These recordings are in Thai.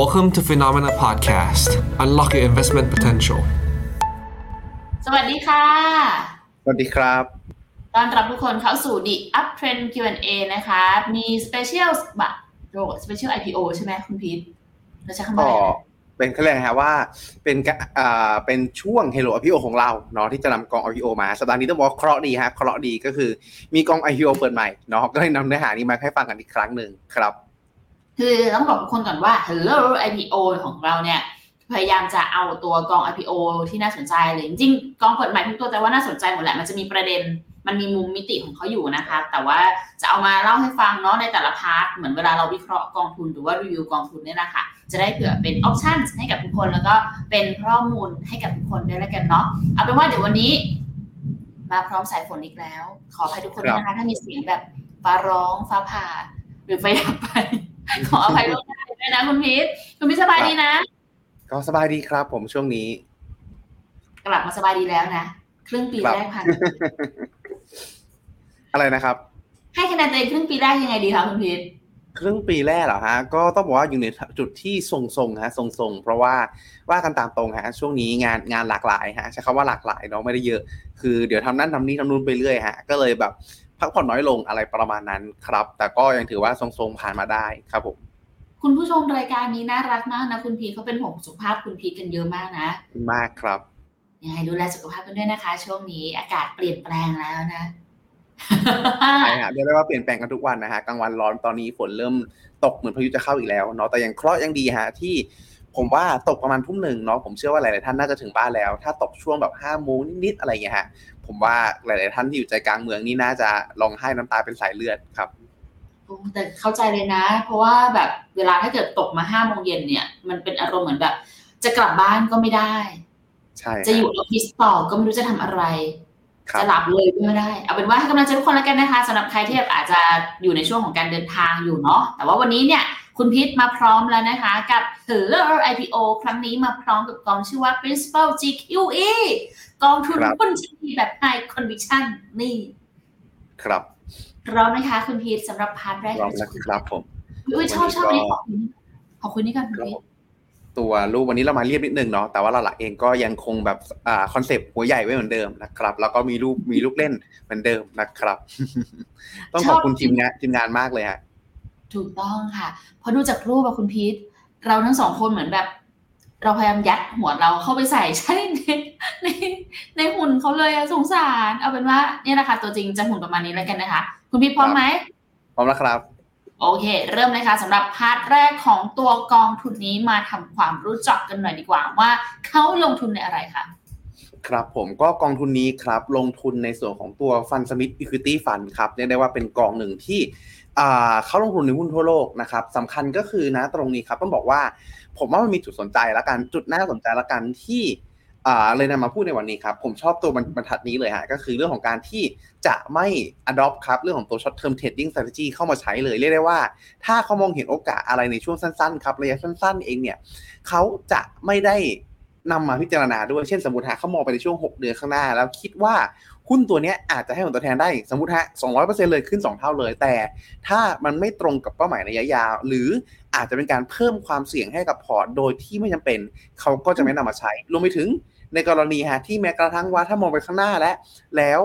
Welcome to Phenomena Podcast. Unlock your investment potential. สวัสดีค่ะ สวัสดีครับต้อนรับทุกคนเข้าสู่ The Uptrend Q&A นะคะ มี Special บะโร Special IPO ใช่ไหมคุณพีทเราใช้คำว่าก็อะไรนะเป็นเขาเรียกนะฮะว่าเป็นกะอ่าเป็นช่วง Hello IPO ของเราเนาะที่จะนำกอง IPO มา สัปดาห์นี้ต้องบอกว่าเคราะห์ดีฮะเคราะห์ดีก็คือมีกอง IPO เปิดใหม่เนาะก็เลยนำเนื้อหานี้มาให้ฟังกันอีกครั้งหนึ่งครับ คือต้องบอกทุกคนก่อนว่า Hello IPO ของเราเนี่ย พยายามจะเอาตัวกอง IPO ที่น่าสนใจเลยจริงๆกองเปิดใหม่ทุกตัวแต่ว่าน่าสนใจหมดแหละมันจะมีประเด็นมันมีมุมมิติของเขาอยู่นะคะ แต่ว่าจะเอามาเล่าให้ฟังเนาะในแต่ละ part เหมือนเวลาเราวิเคราะห์กองทุนหรือว่ารีวิวกองทุนเนี่ยนะคะจะได้เผื่อเป็น option ให้กับทุกคนแล้วก็เป็นข้อมูลให้กับทุกคนด้วยแล้วกันเนาะเอาเป็นว่าเดี๋ยววันนี้ มาพร้อมสายฝนอีกแล้ว ขออภัยทุกคนด้วยนะคะถ้ามีเสียงแบบฟ้าร้องฟ้าผ่าหรือไฟดับไป ขออภัยล่วงหน้าด้วยนะคุณพีทคุณพีทสบายดีนะ ก็สบายดีครับผมช่วงนี้ กลับมาสบายดีแล้วนะครึ่งปีครับแรกผ่านอะไรนะครับ ให้คะแนนตัวเองครึ่งปีแรกยังไงดีคะคุณพีทครึ่งปีแรกเหรอฮะก็ต้องบอกว่าอยู่ในจุดที่ทรงๆฮะทรงๆเพราะว่าว่ากันตามตรงฮะช่วงนี้งานงานหลากหลายฮะใช้คำว่าหลากหลายเนาะไม่ได้เยอะ คือเดี๋ยวทำนั่นทำนี่ทำนู่นไปเรื่อยฮะก็เลยแบบ พักผ่อนน้อยลงอะไรประมาณนั้นครับ แต่ก็ยังถือว่าทรงๆผ่านมาได้ครับผมคุณผู้ชมรายการนี้น่ารักมากนะคุณพีทเขาเป็นห่วงสุขภาพคุณพีทกันเยอะมากนะมากครับยังไงดูแลสุขภาพกันด้วยนะคะ ช่วงนี้อากาศเปลี่ยนแปลงแล้วนะใช่ฮะเรียกได้ว่าเปลี่ยนแปลงกันทุกวันนะฮะกลางวันร้อนตอนนี้ฝนเริ่มตกเหมือนพายุจะเข้าอีกแล้วเนาะแต่ยังเคราะห์ยังดีฮะที่ผมว่าตกประมาณทุ่มหนึ่งเนาะผมเชื่อว่าหลายๆท่านน่าจะถึงบ้านแล้ว ถ้าตกช่วงแบบห้าโมงนิดๆอะไรอย่างเงี้ยฮะ ผมว่าหลาย ๆ ท่านที่อยู่ใจกลางเมืองนี่น่าจะร้องไห้น้ำตาเป็นสายเลือดครับโอ้แต่เข้าใจเลยนะ เพราะว่าแบบเวลาถ้าเกิดตกมาห้าโมงเย็นเนี่ย มันเป็นอารมณ์เหมือนแบบ จะกลับบ้านก็ไม่ได้ ใช่ฮจะอยู่ออฟฟิศต่อก็ไม่รู้จะทำอะไรครับจะหลับเลยก็ไม่ได้ เอาเป็นว่าให้กำลังใจทุกคนแล้วกันนะคะสำหรับใครที่แบบอาจจะอยู่ในช่วงของการเดินทางอยู่เนาะแต่ว่าวันนี้เนี่ย คุณพิษมาพร้อมแล้วนะคะ กับ Hello IPO ครั้งนี้มาพร้อมกับกองชื่อว่า Principal GQE กองทุนครับหุ้นที่มีแบบ High Conviction นี่ ครับพร้อมไหมคะ คุณพีทสำหรับพาร์ทแรกลองแล้วครับผมอุ้ยชอบชอบวัอันนนี้นี้ก็ขอบคุณขอบคุณนี่ก่อนคุณพีทตัวรูปวันนี้เรามาเรียบนิดนึงเนาะแต่ว่าเราหลักเองก็ยังคงแบบอ่าคอนเซปต์หัวใหญ่ไว้เหมือนเดิมนะครับ แล้วก็มีรูปมีลูกเล่นเหมือนเดิมนะครับ ต้องขอบคุณทีมงานทีมงานมากเลยฮะ ถูกต้องค่ะเพราะดูจากรูปอะคุณพีทเราทั้งสองคนเหมือนแบบ เราพยายามยัดหัวเราเข้าไปใส่ใช่ในในในหุ่นเขาเลยอะสงสาร เอาเป็นว่าเนี่ยแหละค่ะตัวจริงจะหุ่นประมาณนี้แล้วกันนะคะ คุณพีทพร้อมไหมพร้อมแล้วครับ โอเค เริ่มเลยค่ะสำหรับพาร์ทแรกของตัวกองทุนนี้มาทำความรู้จักกันหน่อยดีกว่าว่าเขาลงทุนในอะไรคะครับผมก็กองทุนนี้ครับลงทุนในส่วนของตัว Fund Smith Equity Fund ครับเรียกได้ว่าเป็นกองหนึ่งที่อ่า เขาลงทุนในหุ้นทั่วโลกนะครับสำคัญก็คือนะตรงนี้ครับต้องบอกว่า ผมว่ามันมีจุดสนใจละกันจุดน่าสนใจละกันที่เลยนำมาพูดในวันนี้ครับผมชอบตัวบรรทัดนี้เลยฮะก็คือเรื่องของการที่จะไม่ adopt ครับเรื่องของตัว short term trading strategy เข้ามาใช้เลยเรียกได้ว่า ถ้าเขามองเห็นโอกาสอะไรในช่วงสั้นๆครับระยะสั้น ๆ เองเนี่ยเขาจะไม่ได้นำมาพิจารณาด้วยเช่นสมมติฮะเขามองไปในช่วง 6 เดือนข้างหน้า แล้วคิดว่า หุ้นตัวนี้อาจจะให้ผลตอบแทนได้สมมติฮะ200%เลยขึ้น 2 เท่าเลย แต่ถ้ามันไม่ตรงกับเป้าหมายระยะยาว หรืออาจจะเป็นการเพิ่มความเสี่ยงให้กับพอร์ตโดยที่ไม่จำเป็น เขาก็จะไม่นำมาใช้รวมไปถึงในกรณีฮะที่แม้กระทั่งว่าถ้ามองไปข้างหน้าแล้วแล้ว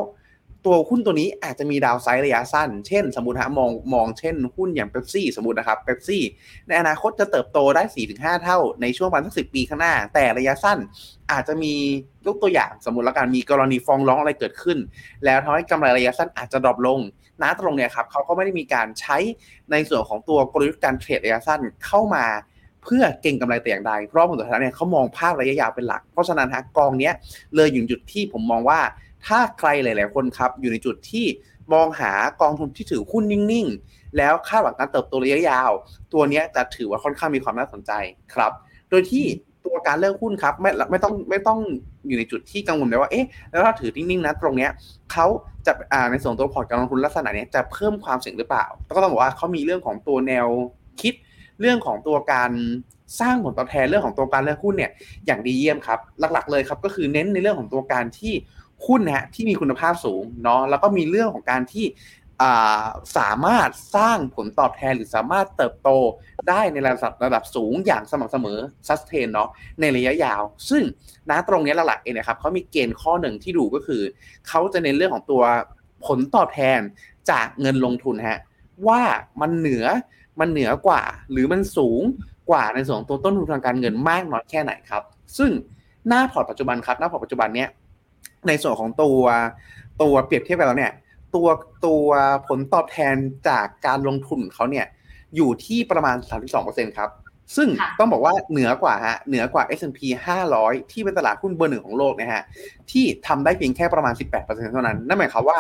ตัวหุ้นตัวนี้อาจจะมี downside ระยะสั้น เช่น สมมติฮะมองมองเช่นหุ้นอย่างเ e ปซี่สมมตินะครับเ e ปซี่ในอนาคตจะเติบโตได้ 4-5 เท่าในช่วงประมาณสักสิบปีข้างหน้า แต่ระยะสั้นอาจจะมียกตัวอย่างสมมติแล้วกันมีกรณีฟ้องร้องอะไรเกิดขึ้น แล้วทำให้กำไรระยะสั้นอาจจะดรอปลงนะตรงเนี้ยครับเขาก็ไม่ได้มีการใช้ในส่วนของตัวกลยุทธ์การเทรดระยะสั้นเข้ามาเพื่อเก่งกำไรแต่อย่างใดเพราะผลสุดท้ายเนี่ยเขามองภาพระยะยาวเป็นหลัก เพราะฉะนั้นฮะกองเนี้ยเลยอยู่จุดที่ผมมองว่า ถ้าใครหลาย ๆ คนครับ อยู่ในจุดที่มองหากองทุนที่ถือหุ้นนิ่ง ๆ แล้วคาดหวังการเติบโตระยะยาว ตัวนี้จะถือว่าค่อนข้างมีความน่าสนใจครับ โดยที่ตัวการเลือกหุ้นครับไม่ไม่ต้องไม่ต้องอยู่ในจุดที่กังวลเลยว่าเอ๊ะแล้วถ้าถือนิ่งๆนะตรงเนี้ยเขาจะอ่าในส่วนตัวพอร์ตการลงทุนลักษณะนี้จะเพิ่มความเสี่ยงหรือเปล่า ก็ต้องบอกว่าเขามีเรื่องของตัวแนวคิด เรื่องของตัวการสร้างผลตอบแทนเรื่องของตัวการเลือกหุ้นเนี่ยอย่างดีเยี่ยมครับ หลัก ๆ เลยครับก็คือเน้นในเรื่องของตัวการที่ หุ้นนะฮะที่มีคุณภาพสูงเนาะแล้วก็มีเรื่องของการที่สามารถสร้างผลตอบแทนหรือสามารถเติบโตได้ในระดับระดับสูงอย่างสม่ำเสมอซัสเทนเนาะในระยะยาว ซึ่งนะตรงนี้หลักๆเองนะครับเขามีเกณฑ์ข้อหนึ่งที่ดูก็คือ เขาจะในเรื่องของตัวผลตอบแทนจากเงินลงทุนฮะว่ามันเหนือมันเหนือกว่า หรือมันสูงกว่าในส่วนของตัวต้นทุนทางการเงินมากน้อยแค่ไหนครับ ซึ่งหน้าพอร์ตปัจจุบันครับหน้าพอร์ตปัจจุบันเนี้ย ในส่วนของตัวตัวเปรียบเทียบกันแล้วเนี่ยตัวตัวผลตอบแทนจากการลงทุนเขาเนี่ยอยู่ที่ประมาณ 32%ครับ ซึ่งต้องบอกว่าเหนือกว่าฮะเหนือกว่า S&P 500 ที่เป็นตลาดหุ้นเบอร์หนึ่งของโลกนะฮะที่ทำได้เพียงแค่ประมาณ 18%เท่านั้น นั่นหมายความว่า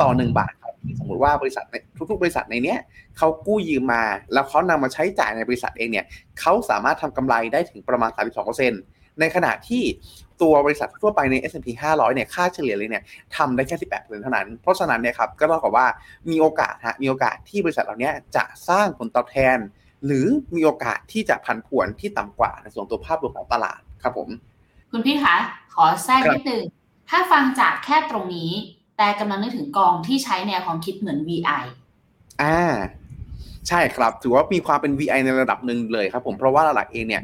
ต่อ 1 บาทครับสมมติว่าบริษัททุกๆ บริษัทในเนี้ยเขากู้ยืมมา แล้วเขานำมาใช้จ่ายในบริษัทเองเนี่ยเขาสามารถทำกำไรได้ถึงประมาณ 32% ในขณะที่ตัวบริษัททั่วไปใน S&P 500 เนี่ย ค่าเฉลี่ยเลยเนี่ยทำได้แค่ 18%เท่านั้น เพราะฉะนั้นเนี่ยครับ ก็เท่ากับว่ามีโอกาสฮะ มีโอกาสที่บริษัทเหล่านี้จะสร้างผลตอบแทน หรือมีโอกาสที่จะผันผวนที่ต่ำกว่าในส่วนตัวภาพรวมของตลาดครับผม คุณพี่คะ ขอแทรกนิดนึง ถ้าฟังจากแค่ตรงนี้ แต่กำลังนึกถึงกองที่ใช้แนวความคิดเหมือน VI อ่า ใช่ครับ ถือว่ามีความเป็น VI ในระดับหนึ่งเลยครับผมเพราะว่าหลักเองเนี่ย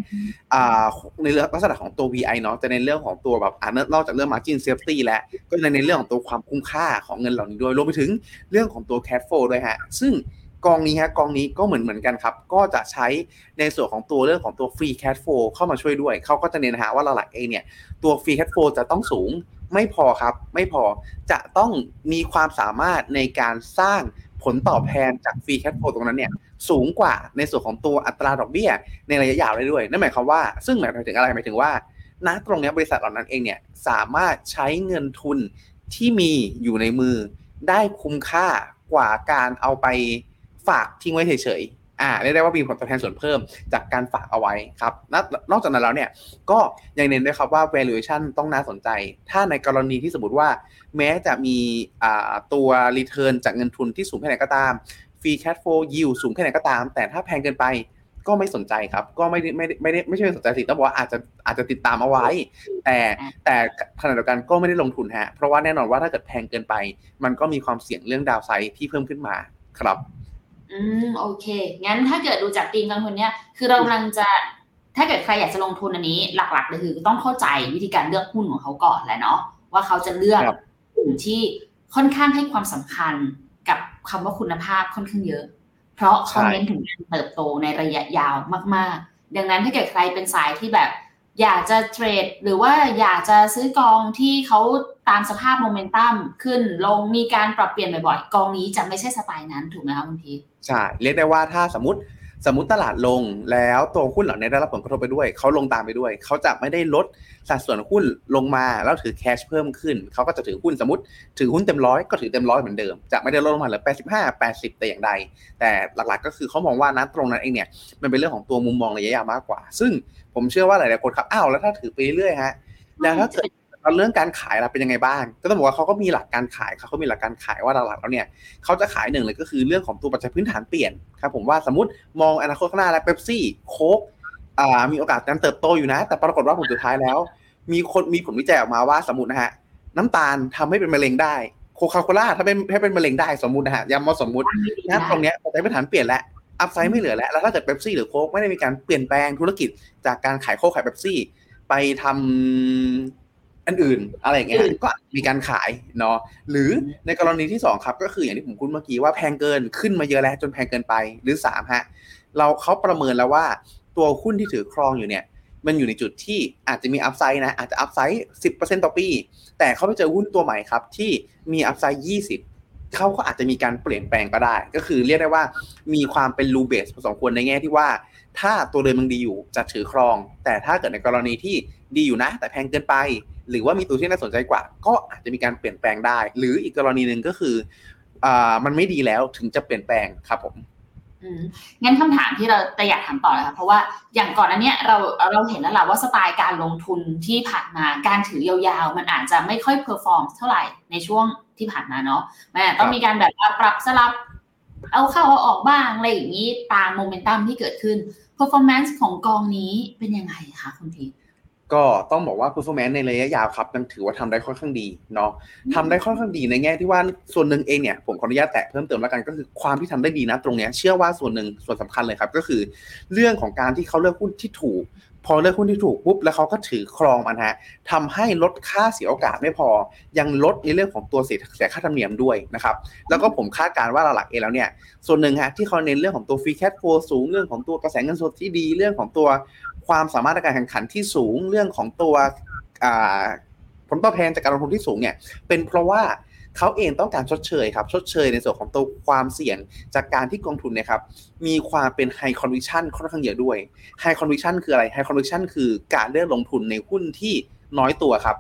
ในลักษณะของตัว VI เนาะจะในเรื่องของตัวแบบอ่านอกจากเรื่อง margin safety แล้วก็ในในเรื่องของตัวความคุ้มค่าของเงินเหล่านี้ด้วยรวมไปถึงเรื่องของตัว cash flow ด้วยฮะซึ่งกองนี้ฮะกองนี้ก็เหมือนเหมือนกันครับ ก็จะใช้ในส่วนของตัวเรื่องของตัว free cash flow เข้ามาช่วยด้วย เขาก็จะเน้นหาว่าหลักเองเนี่ย ตัว free cash flow จะต้องสูงไม่พอครับ ไม่พอจะต้องมีความสามารถในการสร้าง ผลตอบแทนจากฟรีแคทโฟตรงนั้นเนี่ยสูงกว่าในส่วนของตัวอัตราดอกเบี้ย ในระยะยาวได้ด้วย นั่นหมายความว่า ซึ่งหมายถึงอะไรหมายถึงว่าณตรงนี้บริษัทเหล่านั้นเองเนี่ยสามารถใช้เงินทุนที่มีอยู่ในมือได้คุ้มค่ากว่าการเอาไปฝากทิ้งไว้เฉย อ่าเรียกได้ว่ามีผลตอบแทนส่วนเพิ่มจากการฝากเอาไว้ครับนอกจากนั้นแล้วเนี่ยก็ยังเน้นด้วยครับว่า valuation ต้องน่าสนใจ ถ้าในกรณีที่สมมติว่า แม้จะมีตัว return จากเงินทุนที่สูงแค่ไหนก็ตามรีแคทโฟยิวสูงแค่ไหนก็ตาม แต่ถ้าแพงเกินไปก็ไม่สนใจครับ ก็ไม่ได้ไม่ได้ไม่ได้ไม่ใช่สนใจสิต้องบอกว่าอาจจะอาจจะติดตามเอาไว้ แต่แต่ขณะเดียวกันก็ไม่ได้ลงทุนฮะ เพราะว่าแน่นอนว่าถ้าเกิดแพงเกินไป มันก็มีความเสี่ยงเรื่องดาวไซด์ที่เพิ่มขึ้นมาครับ อืมโอเค งั้นถ้าเกิดดูจากตีมกองทุนเนี้ยคือเรากำลังจะถ้าเกิดใครอยากจะลงทุนอันนี้ หลักๆเลยคือต้องเข้าใจวิธีการเลือกหุ้นของเขาก่อนแหละเนาะว่าเขาจะเลือกกลุ่มที่ค่อนข้างให้ความสำคัญกับคำว่าคุณภาพค่อนข้างเยอะ เพราะเขาเน้นถึงการเติบโตในระยะยาวมาก ๆ ดังนั้นถ้าเกิดใครเป็นสายที่แบบ อยากจะเทรดหรือว่าอยากจะซื้อกองที่เขาตามสภาพโมเมนตัมขึ้นลงมีการปรับเปลี่ยนบ่อยๆ กองนี้จะไม่ใช่สไตล์นั้นถูกไหมครับคุณพีใช่ เรียกได้ว่าถ้าสมมติ สมมติตลาดลงแล้วตัวหุ้นเหล่านี้ได้รับผลกระทบไปด้วยเขาลงตามไปด้วยเขาจะไม่ได้ลดสัดส่วนหุ้นลงมาแล้วถือแคชเพิ่มขึ้นเขาก็จะถือหุ้นสมมติ ถือหุ้นเต็มร้อยก็ถือเต็มร้อยเหมือนเดิมจะไม่ได้ลดลงมาเหลือแปดสิบห้าแปดสิบแต่อย่างใด แต่หลักๆก็คือเขามองว่านั้นตรงนั้นเองเนี่ยมันเป็นเรื่องของตัวมุมมองระยะยาวมากกว่า ซึ่งผมเชื่อว่าหลายๆคนครับอ้าวแล้วถ้าถือไปเรื่อยฮะแล้วถ้าเกิด เรื่องการขายเราเป็นยังไงบ้าง ก็ต้องบอกว่าเขาก็มีหลักการขายเขาก็มีหลักการขายว่าหลักๆแล้วเนี่ยเขาจะขายหนึ่งเลยก็คือเรื่องของตัวปัจจัยพื้นฐานเปลี่ยนครับผมว่าสมมติมองอนาคตข้างหน้าแล้วเป๊ปซี่โค้กอ่ามีโอกาสการเติบโตอยู่นะ แต่ปรากฏว่าผลสุดท้ายแล้ว มีคนมีผลวิจัยออกมาว่าสมมตินะฮะน้ำตาลทำให้เป็นมะเร็งได้โคคาโคล่าถ้าเป็นให้เป็นมะเร็งได้สมมตินะฮะย้ำว่าสมมตินะตรงเนี้ยปัจจัยพื้นฐานเปลี่ยนแล้ว upside ไม่เหลือแล้ว แล้วถ้าเกิดเป๊ปซี่หรือโค้กไม่ได้มีการเปลี่ยนแปลงธุรกิจจากการขายโค้กขายเป๊ปซี่ ไปทำ อันอื่นอะไรอย่างเงี้ยก็มีการขายเนาะหรือในกรณีที่ 2 ครับก็คืออย่างที่ผมคุยเมื่อกี้ว่าแพงเกินขึ้นมาเยอะแล้วจนแพงเกินไปหรือ 3 ฮะ เราเขาประเมินแล้วว่าตัวหุ้นที่ถือครองอยู่เนี่ย มันอยู่ในจุดที่อาจจะมี upside นะ อาจจะ upside สิบต่อปี แต่เขาไปเจอหุ้นตัวใหม่ครับ ที่มี upside ยี่สิบเขาก็อาจจะมีการเปลี่ยนแปลงก็ได้ ก็คือเรียกได้ว่ามีความเป็น rule-based พอสมควรในแง่ที่ว่า ถ้าตัวเดิมมันดีอยู่จะถือครอง แต่ถ้าเกิดในกรณีที่ดีอยู่นะ แต่แพงเกินไป หรือว่ามีตัวที่น่าสนใจกว่า ก็อาจจะมีการเปลี่ยนแปลงได้ หรืออีกกรณีหนึ่งก็คืออ่ามันไม่ดีแล้วถึงจะเปลี่ยนแปลงครับผมงั้นคำถามที่เราแต่อยากถามต่อเลยค่ะเพราะว่าอย่างก่อนอันเนี้ยเราเราเห็นแล้วแหละว่าสไตล์การลงทุนที่ผ่านมาการถือยาวๆ มันอาจจะไม่ค่อย perform เท่าไหร่ในช่วงที่ผ่านมาเนาะมันต้องมีการแบบปรับสลับ เอาเข้าเอาออกบ้างอะไรอย่างนี้ตามโมเมนตัมที่เกิดขึ้น performance ของกองนี้เป็นยังไงคะคุณพีก็ต้องบอกว่า performance ในระยะยาวครับยังถือว่าทำได้ค่อนข้างดีเนาะทำได้ค่อนข้างดีในแง่ที่ว่าส่วนหนึ่งเองเนี่ยผมขออนุญาตแตะเพิ่มเติมแล้วกันก็คือความที่ทำได้ดีนะตรงเนี้ยเชื่อว่าส่วนหนึ่งส่วนสำคัญเลยครับ ก็คือ เรื่องของการที่เขาเลือกหุ้นที่ถูก พอเลือกหุ้นที่ถูกปุ๊บแล้วเขาก็ถือครองมันฮะทำให้ลดค่าเสียโอกาสไม่พอ ยังลดในเรื่องของตัวเสียค่าธรรมเนียมด้วยนะครับแล้วก็ผมคาดการณ์ว่าหลักเองแล้วเนี่ยส่วนหนึ่งฮะที่เขาเน้นเรื่องของตัวฟรีแค h โฟสูงเรื่องของตัวกระแสเงินสดที่ดีเรื่องของตัวความสามารถในการแข่งขันที่สูงเรื่องของตัวผลตอบแทนจากการลงทุนที่สูงเนี่ยเป็นเพราะว่า เขาเองต้องการชดเชยครับชดเชยในส่วนของตัวความเสี่ยงจากการที่กองทุนเนี่ยครับมีความเป็น high conviction ค่อนข้างเยอะด้วย high conviction คืออะไร high conviction คือการเลือกลงทุนในหุ้นที่น้อยตัวครับ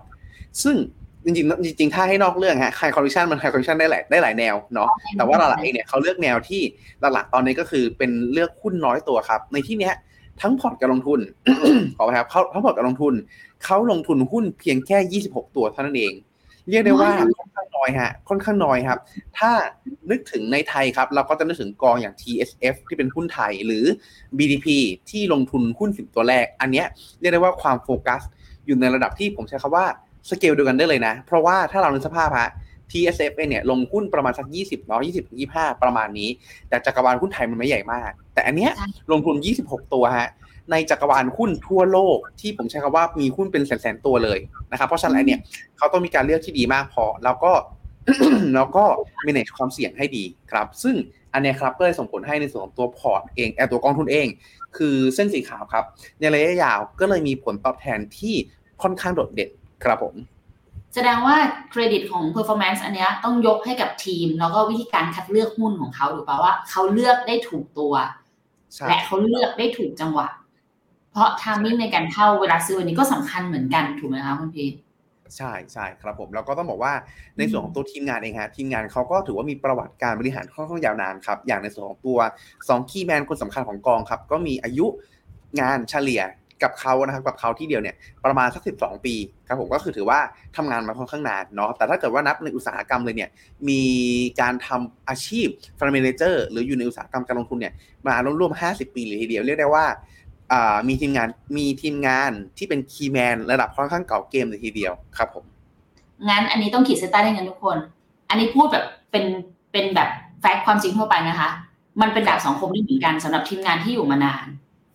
ซึ่งจริงๆจริงๆถ้าให้นอกเรื่องฮะ high conviction มัน high conviction ได้หลายได้หลายแนวเนาะแต่ว่าหลักๆเองเนี่ยเขาเลือกแนวที่หลักๆตอนนี้ก็คือเป็นเลือกหุ้นน้อยตัวครับ ในที่เนี้ยทั้งพอร์ตการลงทุนขอไปครับเขาทั้งพอร์ตการลงทุนเขาลงทุนหุ้นเพียงแค่ 26 ตัวเท่านั้นเอง เรียกได้ว่าค่อนข้างน้อยฮะค่อนข้างน้อยครับ ถ้านึกถึงในไทยครับ เราก็จะนึกถึงกองอย่าง TSF ที่เป็นหุ้นไทยหรือ BDP ที่ลงทุนหุ้นสิบตัวแรก อันเนี้ยเรียกได้ว่าความโฟกัส อยู่ในระดับที่ผมใช้คำว่าสเกลเดียวกันได้เลยนะ เพราะว่าถ้าเรานึกสภาพฮะ TSF เนี่ยลงหุ้นประมาณสัก 20เนาะ20 25 ประมาณนี้ แต่จักรวาลหุ้นไทยมันไม่ใหญ่มาก แต่อันเนี้ยลงทุน 26 ตัวฮะ ในจักรวาลหุ้นทั่วโลก ที่ผมใช้คำว่ามีหุ้นเป็นแสนๆตัวเลยนะครับเพราะฉะนั้นเนี่ยเขาต้องมีการเลือกที่ดีมากพอ แล้วก็แล้วก็ manage ความเสี่ยงให้ดีครับ ซึ่งอันนี้ครับก็เลยส่งผลให้ในส่วนของตัวพอร์ตเองแอตัวกองทุนเอง คือเส้นสีขาวครับ ในระยะยาวก็เลยมีผลตอบแทนที่ค่อนข้างโดดเด่นครับผมแสดงว่าเครดิตของ performance อันนี้ต้องยกให้กับทีม แล้วก็วิธีการคัดเลือกหุ้นของเขาหรือเปล่าว่าเขาเลือกได้ถูกตัว และเขาเลือกได้ถูกจังหวะ เพราะทามมิ่งในการเข้าเวลาซื้อวันนี้ก็สำคัญเหมือนกันถูกไหมคะคุณพีใช่ใช่ครับผมแล้วก็ต้องบอกว่าในส่วนของตัวทีมงานเองฮะทีมงานเขาก็ถือว่ามีประวัติการบริหารค่อนข้างยาวนานครับ อย่างในส่วนของตัว2 key man คนสำคัญของกองครับ ก็มีอายุงานเฉลี่ยกับเขานะครับกับเขาที่เดียวเนี่ยประมาณสักสิบสองปีครับผมก็คือถือว่าทำงานมาค่อนข้างนานเนาะแต่ถ้าเกิดว่านับในอุตสาหกรรมเลยเนี่ยมีการทำอาชีพ fund manager หรืออยู่ในอุตสาหกรรมการลงทุนเนี่ยมาร่วมๆห้าสิบปีเลยทีเดียวเรียกได้ว่า มีทีมงานมีทีมงานที่เป็น key man ระดับค่อนข้างเก๋าเกมเลยทีเดียวครับผม งั้นอันนี้ต้องขีดเส้นใต้ให้กันทุกคน อันนี้พูดแบบเป็นเป็นแบบแฟกต์ความจริงทั่วไปนะคะ มันเป็นดาบสองคมได้เหมือนกันสำหรับทีมงานที่อยู่มานาน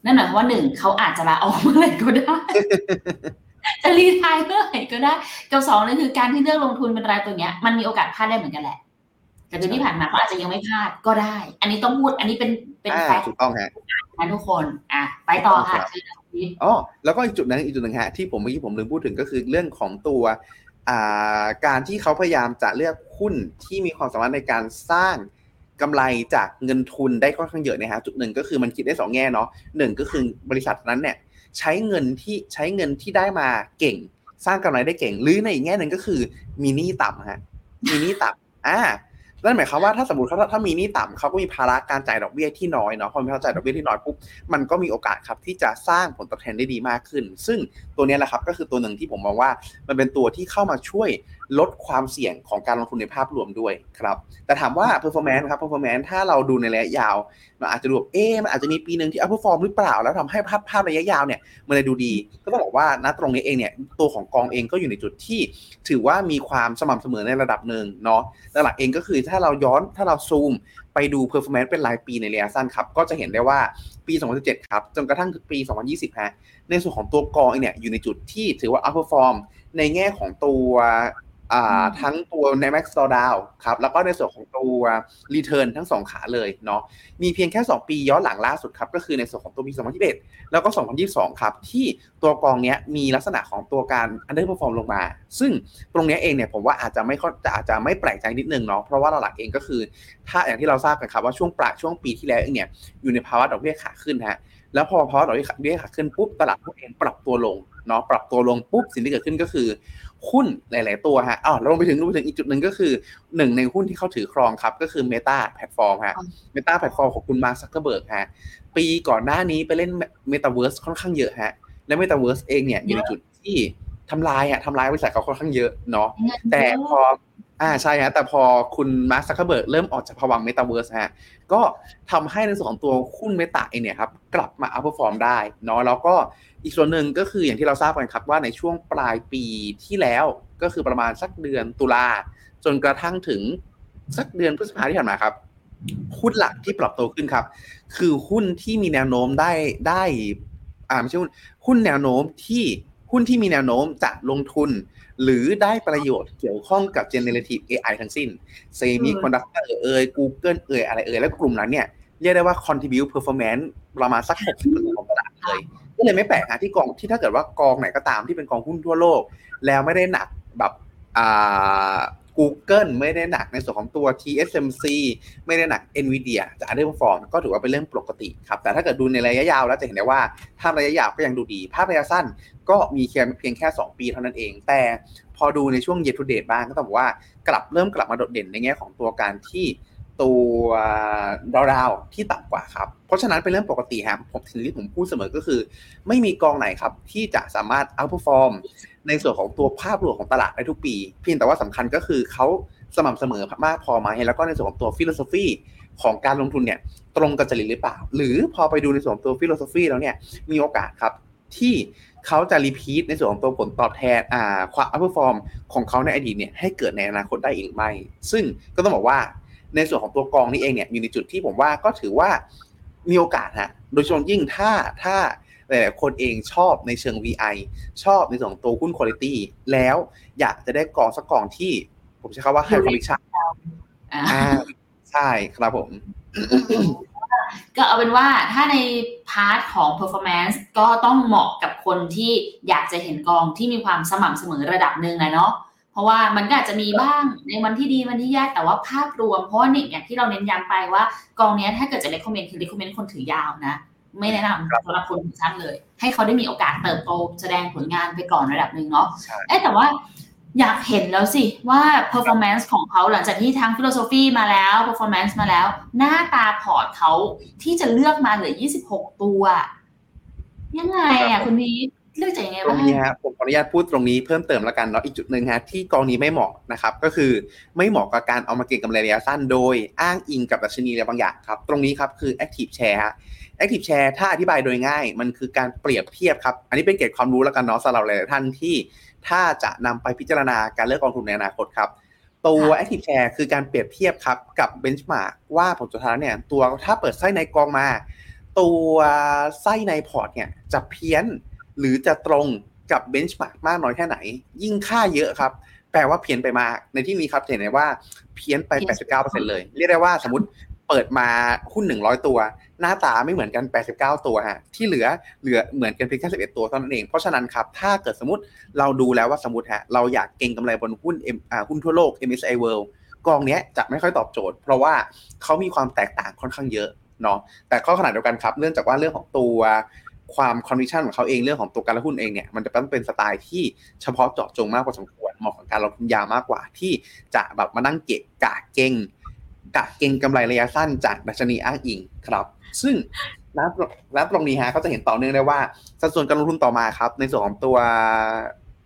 นั่นหมายความว่าหนึ่งเขาอาจจะลาออกเมื่อไหร่ก็ได้จะรีทายเมื่อไหร่ก็ได้ กับสองนั่นคือการที่เลือกลงทุนเป็นรายตัวเนี้ย มันมีโอกาสพลาดได้เหมือนกันแหละ แต่เดือนที่ผ่านมาเขาอาจจะยังไม่พลาดก็ได้ อันนี้ต้องพูด อันนี้เป็นเป็นแฟกต์ถูกต้องฮะนะทุกคนอะไปต่อค่ะอ๋อแล้วก็อีกจุดนึงอีกจุดหนึ่งฮะที่ผมเมื่อกี้ผมลืมพูดถึงก็คือเรื่องของตัวอ่าการที่เขาพยายามจะเลือกหุ้นที่มีความสามารถในการสร้างกำไรจากเงินทุนได้ค่อนข้างเยอะนะฮะจุดหนึ่งก็คือมันคิดได้สองแง่เนาะหนึ่งก็คือบริษัทนั้นเนี่ยใช้เงินที่ใช้เงินที่ได้มาเก่ง สร้างกำไรได้เก่ง หรือในอีกแง่หนึ่งก็คือมีหนี้ต่ำฮะมีหนี้ต่ำอ่า นั่นหมายความว่าถ้าสมมติเขาถ้ามีหนี้ต่ำเขาก็มีภาระการจ่ายดอกเบี้ยที่น้อยเนาะพอมีภาระจ่ายดอกเบี้ยที่น้อยปุ๊บมันก็มีโอกาสครับที่จะสร้างผลตอบแทนได้ดีมากขึ้น ซึ่งตัวนี้แหละครับก็คือตัวหนึ่งที่ผมมองว่ามันเป็นตัวที่เข้ามาช่วย ลดความเสี่ยงของการลงทุนในภาพรวมด้วยครับ แต่ถามว่า performance ครับ performance ถ้าเราดูในระยะยาวมันอาจจะดูแบบเอ๊มันอาจจะมีปีหนึ่งที่ outperform หรือเปล่า แล้วทำให้ภาพภาพระยะยาวเนี่ยมันเลยดูดี ก็ต้องบอกว่าณตรงนี้เองเนี่ยตัวของกองเองก็อยู่ในจุดที่ ถือว่ามีความสม่ำเสมอในระดับหนึ่งเนาะหลักเองก็คือถ้าเราย้อนถ้าเราซูมไปดู performance เป็นรายปีในระยะสั้นครับ ก็จะเห็นได้ว่าปี 2017 ครับ จนกระทั่งถึงปี 2020 ฮะ ในส่วนของตัวกองเนี่ยอยู่ในจุดที่ถือว่า outperform ในแง่ของตัว ทั้งตัวใน Max d o w n ครับแล้วก็ในส่วนของตัว Return ทั้งสองขาเลยเนาะมีเพียงแค่ 2 ปีย้อนหลังล่าสุดครับ ก็คือในส่วนของตัวปี 2021 แล้วก็ 2022 ครับ ที่ตัวกองเนี้ยมีลักษณะของตัวการ underperform ลงมา ซึ่งตรงนี้เองเนี่ยผมว่าอาจจะไม่อาจจะไม่แปลกใจนิดนึงเนาะเพราะว่าหลักเองก็คือ ถ้าอย่างที่เราทราบกันครับว่าช่วงปลายช่วงปีที่แล้วเองเนี่ยอยู่ในภาวะดอกเบี้ยขาขึ้นฮะแล้วพอภาวะดอกเบี้ยขาขึ้นปุ๊บตลาดหุ้นเองปรับตัวลงเนาะปรับตัวลงปุ๊บสิ่งที่เกิดขึ้นก็คือ หุ้นหลาย ๆ ตัวฮะอ๋อเราลงไปถึงลงไปถึงอีกจุดหนึ่งก็คือหนึ่งในหุ้นที่เขาถือครองครับ ก็คือ Meta แพลตฟอร์มฮะ Meta แพลตฟอร์มของคุณมาร์คซักเกอร์เบิร์กฮะ ปีก่อนหน้านี้ไปเล่น Metaverse ค่อนข้างเยอะฮะ และ Metaverse เองเนี่ยอยู่ในจุดที่ทำลายอะทำลายบริษัทเขาค่อนข้างเยอะเนาะแต่พอ อ่าใช่ฮะแต่พอคุณมาร์คซักเคเบิร์กเริ่มออกจากภวังเมตาเวิร์สฮะก็ทำให้ในส่วนของตัวหุ้น Meta เองเนี่ยครับกลับมา outperform ได้เนาะแล้วก็อีกส่วนหนึ่งก็คืออย่างที่เราทราบกันครับว่าในช่วงปลายปีที่แล้วก็คือประมาณสักเดือนตุลาจนกระทั่งถึงสักเดือนพฤษภาที่ผ่านมาครับหุ้นหลักที่ปรับตัวขึ้นครับ คือหุ้นที่มีแนวโน้มได้ได้อ่าไม่ใช่หุ้นหุ้นแนวโน้มที่ หุ้นที่มีแนวโน้มจะลงทุน หรือได้ประโยชน์เกี่ยวข้องกับ generative AI ทั้งสิ้น semiconductor เอ่ย Google เอ่ยอะไรเอ่ยแล้วกลุ่มนั้นเนี่ยเรียกได้ว่า contribute performance ประมาณสัก 60%ของตลาดเลยก็เลยไม่แปลกนะที่กองที่ถ้าเกิดว่ากองไหนก็ตามที่เป็นกองหุ้นทั่วโลก แล้วไม่ได้หนักแบบอ่า Google ไม่ได้หนักในส่วนของตัว TSMC ไม่ได้หนัก NVIDIA จะ underperform ก็ถือว่าเป็นเรื่องปกติครับ แต่ถ้าเกิดดูในระยะยาวแล้วจะเห็นได้ว่า ภาพระยะยาวก็ยังดูดี ภาพระยะสั้นก็มีเพียงเพียงแค่ 2 ปีเท่านั้นเอง แต่พอดูในช่วง year to date บ้างก็ต้องบอกว่ากลับเริ่มกลับมาโดดเด่นในแง่ของตัวการที่ตัวดาวๆที่ต่ำกว่าครับ เพราะฉะนั้นเป็นเรื่องปกติครับผมสิ่งที่ผมพูดเสมอก็คือ ไม่มีกองไหนครับที่จะสามารถ outperform ในส่วนของตัวภาพรวมของตลาดได้ทุกปี เพียงแต่ว่าสำคัญก็คือเขาสม่ำเสมอมากพอไหมแล้วก็ในส่วนของตัว philosophyของการลงทุนเนี่ยตรงกับจริตหรือเปล่า หรือพอไปดูในส่วนตัว philosophy แล้วเนี่ยมีโอกาสครับที่เขาจะ repeat ในส่วนของตัวผลตอบแทนอ่าความ outperform ของเขาในอดีตเนี่ยให้เกิดในอนาคตได้อีกไหม ซึ่งก็ต้องบอกว่าในส่วนของตัวกองนี้เองเนี่ยอยู่ในจุดที่ผมว่าก็ถือว่ามีโอกาสฮะโดยเฉพาะยิ่งถ้าถ้า หลายๆคนเองชอบในเชิง VI ชอบในส่วนของตัวหุ้นคุณภาพแล้วอยากจะได้กองสักกองที่ ผมใช้คำว่า high conviction อ่าอ่าใช่ครับผม ก็เอาเป็นว่าถ้าใน part ของ performance ก็ต้องเหมาะกับคนที่อยากจะเห็นกองที่มีความสม่ำเสมอระดับหนึ่งนะเนาะเพราะว่ามันก็อาจจะมีบ้างในวันที่ดีวันที่แย่แต่ว่าภาพรวมเพราะว่าเนี่ยอย่างที่เราเน้นย้ำไปว่ากองเนี้ยถ้าเกิดจะ recommend คือ recommend คนถือยาวนะ ไม่แนะนำสำหรับคนถือสั้นเลย ให้เขาได้มีโอกาสเติบโตแสดงผลงานไปก่อนระดับหนึ่งเนาะใช่เอ๊ะแต่ว่าอยากเห็นแล้วสิว่า performance ของเขาหลังจากที่ทั้ง philosophy มาแล้ว performance มาแล้ว หน้าตาพอร์ตเขาที่จะเลือกมาเหลือ 26 ตัว ยังไงครัอะบคุณนี้เลือกจากยังไงตรบ้างงนี้ฮะผมขออนุญาตพูดตรงนี้เพิ่มเติมแล้วกันเนาะอีกจุดหนึ่งฮะที่กองนี้ไม่เหมาะนะครับก็คือไม่เหมาะกับการเอามาเก็งกำไรระยะสั้นโดยอ้างอิงกับดัชนีอะไรบางอย่างครับ ตรงนี้ครับคือ active share ฮะ active share ถ้าอธิบายโดยง่าย มันคือการเปรียบเทียบครับ อันนี้เป็นเกร็ดความรู้แล้วกันเนาะสำหรับหลายๆท่านที่ถ้าจะนำไปพิจารณาการเลือกกองทุนในอนาคตครับ ตัว active share คือการเปรียบเทียบครับ กับ benchmark ว่าผลสุดท้ายเนี่ยตัวถ้าเปิดไส้ในกองมา ตัวไส้ในพอร์ตเนี่ยจะเพี้ยนหรือจะตรงกับ benchmark มากน้อยแค่ไหน ยิ่งค่าเยอะครับ แปลว่าเพี้ยนไปมาก ในที่นี้ครับจะเห็นได้ว่าเพี้ยนไป 89%เลย เรียกได้ว่าสมมติเปิดมาหุ้น 100 ตัว หน้าตาไม่เหมือนกัน 89 ตัวฮะที่เหลือเหลือเหมือนกันเพียงแค่11 ตัวเท่านั้นเองเพราะฉะนั้นครับถ้าเกิดสมมติเราดูแล้วว่าสมมติฮะเราอยากเก็งกำไรบนหุ้น M อ่าหุ้นทั่วโลก MSCI World กองเนี้ยจะไม่ค่อยตอบโจทย์ เพราะว่าเขามีความแตกต่างค่อนข้างเยอะเนาะแต่ก็ขณะเดียวกันครับเนื่องจากว่าเรื่องของตัวความ condition ของเขาเองเรื่องของตัวการลงทุนเองเนี่ยมันจะต้องเป็นสไตล์ที่เฉพาะเจาะจงมากกว่าสมควรเหมาะกับการลงทุนยาวมากกว่าที่จะแบบมานั่งเก็บกะเก่ง กะเก่งกำไรระยะสั้นจากดัชนีอ้างอิงครับ ซึ่งนับนับตรงนี้ฮะก็จะเห็นต่อเนื่องได้ว่า สัดส่วนการลงทุนต่อมาครับ ในส่วนของตัว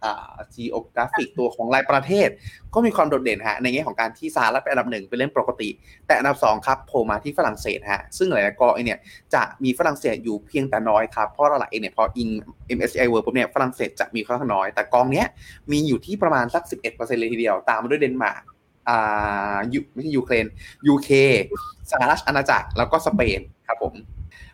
อ่า geographic ตัวของรายประเทศ ก็มีความโดดเด่นฮะในแง่ของการที่สหรัฐเป็นอันดับหนึ่งเป็นเรื่องปกติ แต่อันดับสองครับโผล่มาที่ฝรั่งเศสฮะซึ่งหลายๆกองเนี่ยจะมีฝรั่งเศสอยู่เพียงแต่น้อยครับ เพราะหลักเองเนี่ยพออิง MSCI World ปุ๊บเนี่ยฝรั่งเศสจะมีค่อนข้างน้อย แต่กองเนี้ยมีอยู่ที่ประมาณสัก 11%เลยทีเดียว ตามมาด้วยเดนมาร์ก อ่าไม่ใช่ยูเครน UK สหราชอาณาจักรแล้วก็สเปนครับผม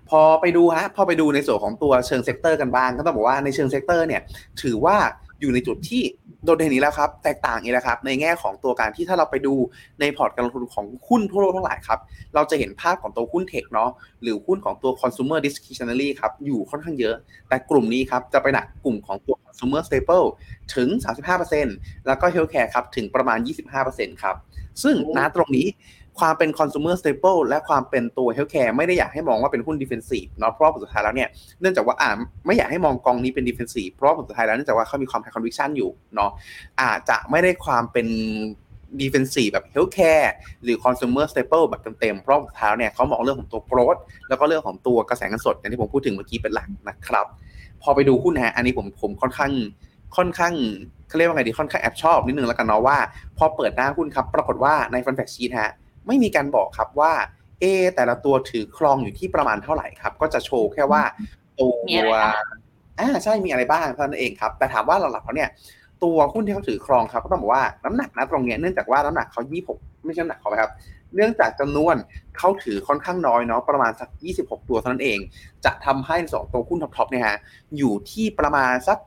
พอไปดูฮะพอไปดูในส่วนของตัวเชิง sector กันบ้างก็ต้องบอกว่าในเชิง sector เนี่ย ถือว่า อยู่ในจุดที่โดดเด่นนี้แล้วครับ แตกต่างนี้แล้วครับ ในแง่ของตัวการที่ถ้าเราไปดูในพอร์ตการลงทุนของหุ้นทั่วโลกทั้งหลายครับ เราจะเห็นภาพของตัวหุ้น tech เนาะหรือหุ้นของตัว consumer discretionary ครับอยู่ค่อนข้างเยอะ แต่กลุ่มนี้ครับจะไปหนักกลุ่มของตัว consumer staple ถึง 35%แล้วก็ healthcare ครับถึงประมาณ 25%ครับซึ่งนะตรงนี้ ความเป็น consumer staple และความเป็นตัว healthcare ไม่ได้อยากให้มองว่าเป็นหุ้น defensive เนาะเพราะผลสุดท้ายแล้วเนี่ยเนื่องจากว่าอ่าไม่อยากให้มองกองนี้เป็น defensive เพราะผลสุดท้ายแล้วเนื่องจากว่าเขามีความ high conviction อยู่เนาะอาจจะไม่ได้ความเป็น defensive แบบ healthcare หรือ consumer staple แบบเต็มๆ เพราะสุดท้ายแล้วเนี่ยเขามองเรื่องของตัว growth แล้วก็เรื่องของตัวกระแสเงินสดอย่างที่ผมพูดถึงเมื่อกี้เป็นหลักนะครับ พอไปดูหุ้นฮะอันนี้ผมผมค่อนข้างค่อนข้างเขาเรียกว่าไงดีค่อนข้างแอบชอบนิดนึงแล้วกันเนาะว่า พอเปิดหน้าหุ้นครับ ปรากฏว่าในฟันแฟกชีตฮะ ไม่มีการบอกครับว่าเอแต่ละตัวถือครองอยู่ที่ประมาณเท่าไหร่ครับ ก็จะโชว์แค่ว่าตัวมีอะไรบ้างอ่าใช่มีอะไรบ้างเท่านั้นเองครับ แต่ถามว่าหลักๆแล้วเนี่ยตัวหุ้นที่เขาถือครองครับ ก็ต้องบอกว่าน้ำหนักนะตรงเนี้ยเนื่องจากว่าน้ำหนักเขา26 ไม่ใช่น้ำหนักเขาไปครับ เนื่องจากจำนวนเขาถือค่อนข้างน้อยเนาะประมาณสัก 26 ตัวเท่านั้นเอง จะทำให้สองตัวหุ้น top ๆเนี่ยฮะอยู่ที่ประมาณสัก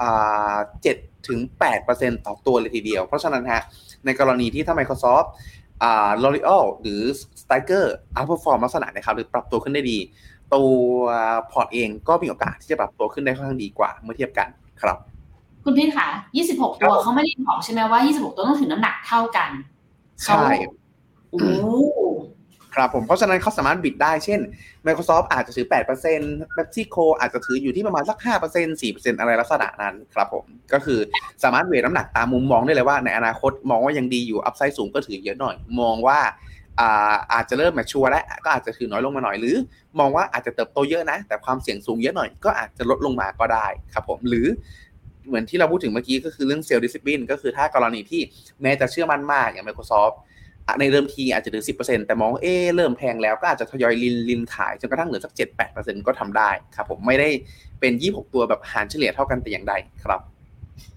อ่า7ถึง8%ต่อตัวเลยทีเดียว เพราะฉะนั้นฮะในกรณีที่ถ้า Microsoft อ่า L'Oreal หรือ s t i k e r outperform ลักษณะนะครับ หรือปรับตัวขึ้นได้ดี ตัวพอร์ตเองก็มีโอกาสที่จะปรับตัวขึ้นได้ค่อนข้างดีกว่าเมื่อเทียบกันครับ คุณพี่ค่ะ 26 ตัวเขาไม่ได้บอกใช่ไหมว่า 26 ตัวต้องถือน้ำหนักเท่ากัน ใช่โอ้โห ครับผมเพราะฉะนั้นเขาสามารถบิดได้เช่น Microsoft อาจจะถือ 8% PepsiCo อาจจะถืออยู่ที่ประมาณสัก 5% 4%อะไรลักษณะนั้นครับผมก็คือสามารถเวทน้ำหนักตามมุมมองได้เลยว่าในอนาคตมองว่ายังดีอยู่อัพไซด์สูงก็ถือเยอะหน่อย มองว่าอาอาจจะเริ่มแมชชัวร์แล้วก็อาจจะถือน้อยลงมาหน่อยหรือ มองว่าอาจจะเติบโตเยอะนะ แต่ความเสี่ยงสูงเยอะหน่อยก็อาจจะลดลงมาก็ได้ครับผมหรือเหมือนที่เราพูดถึงเมื่อกี้ก็คือเรื่องเซลล์ดิสซิ p ลินก็คือถ้ากรณีที่แม้จะเชื่อมั่นมากอย่าง Microsoft อะ ในเริ่มทีอาจจะถือ10%แต่มองว่าเอ๊ะเริ่มแพงแล้วก็อาจจะทยอยรินรินขายจนกระทั่งเหลือสัก 7-8%ก็ทำได้ครับผมไม่ได้เป็น 26 ตัวแบบหารเฉลี่ยเท่ากันแต่อย่างใดครับ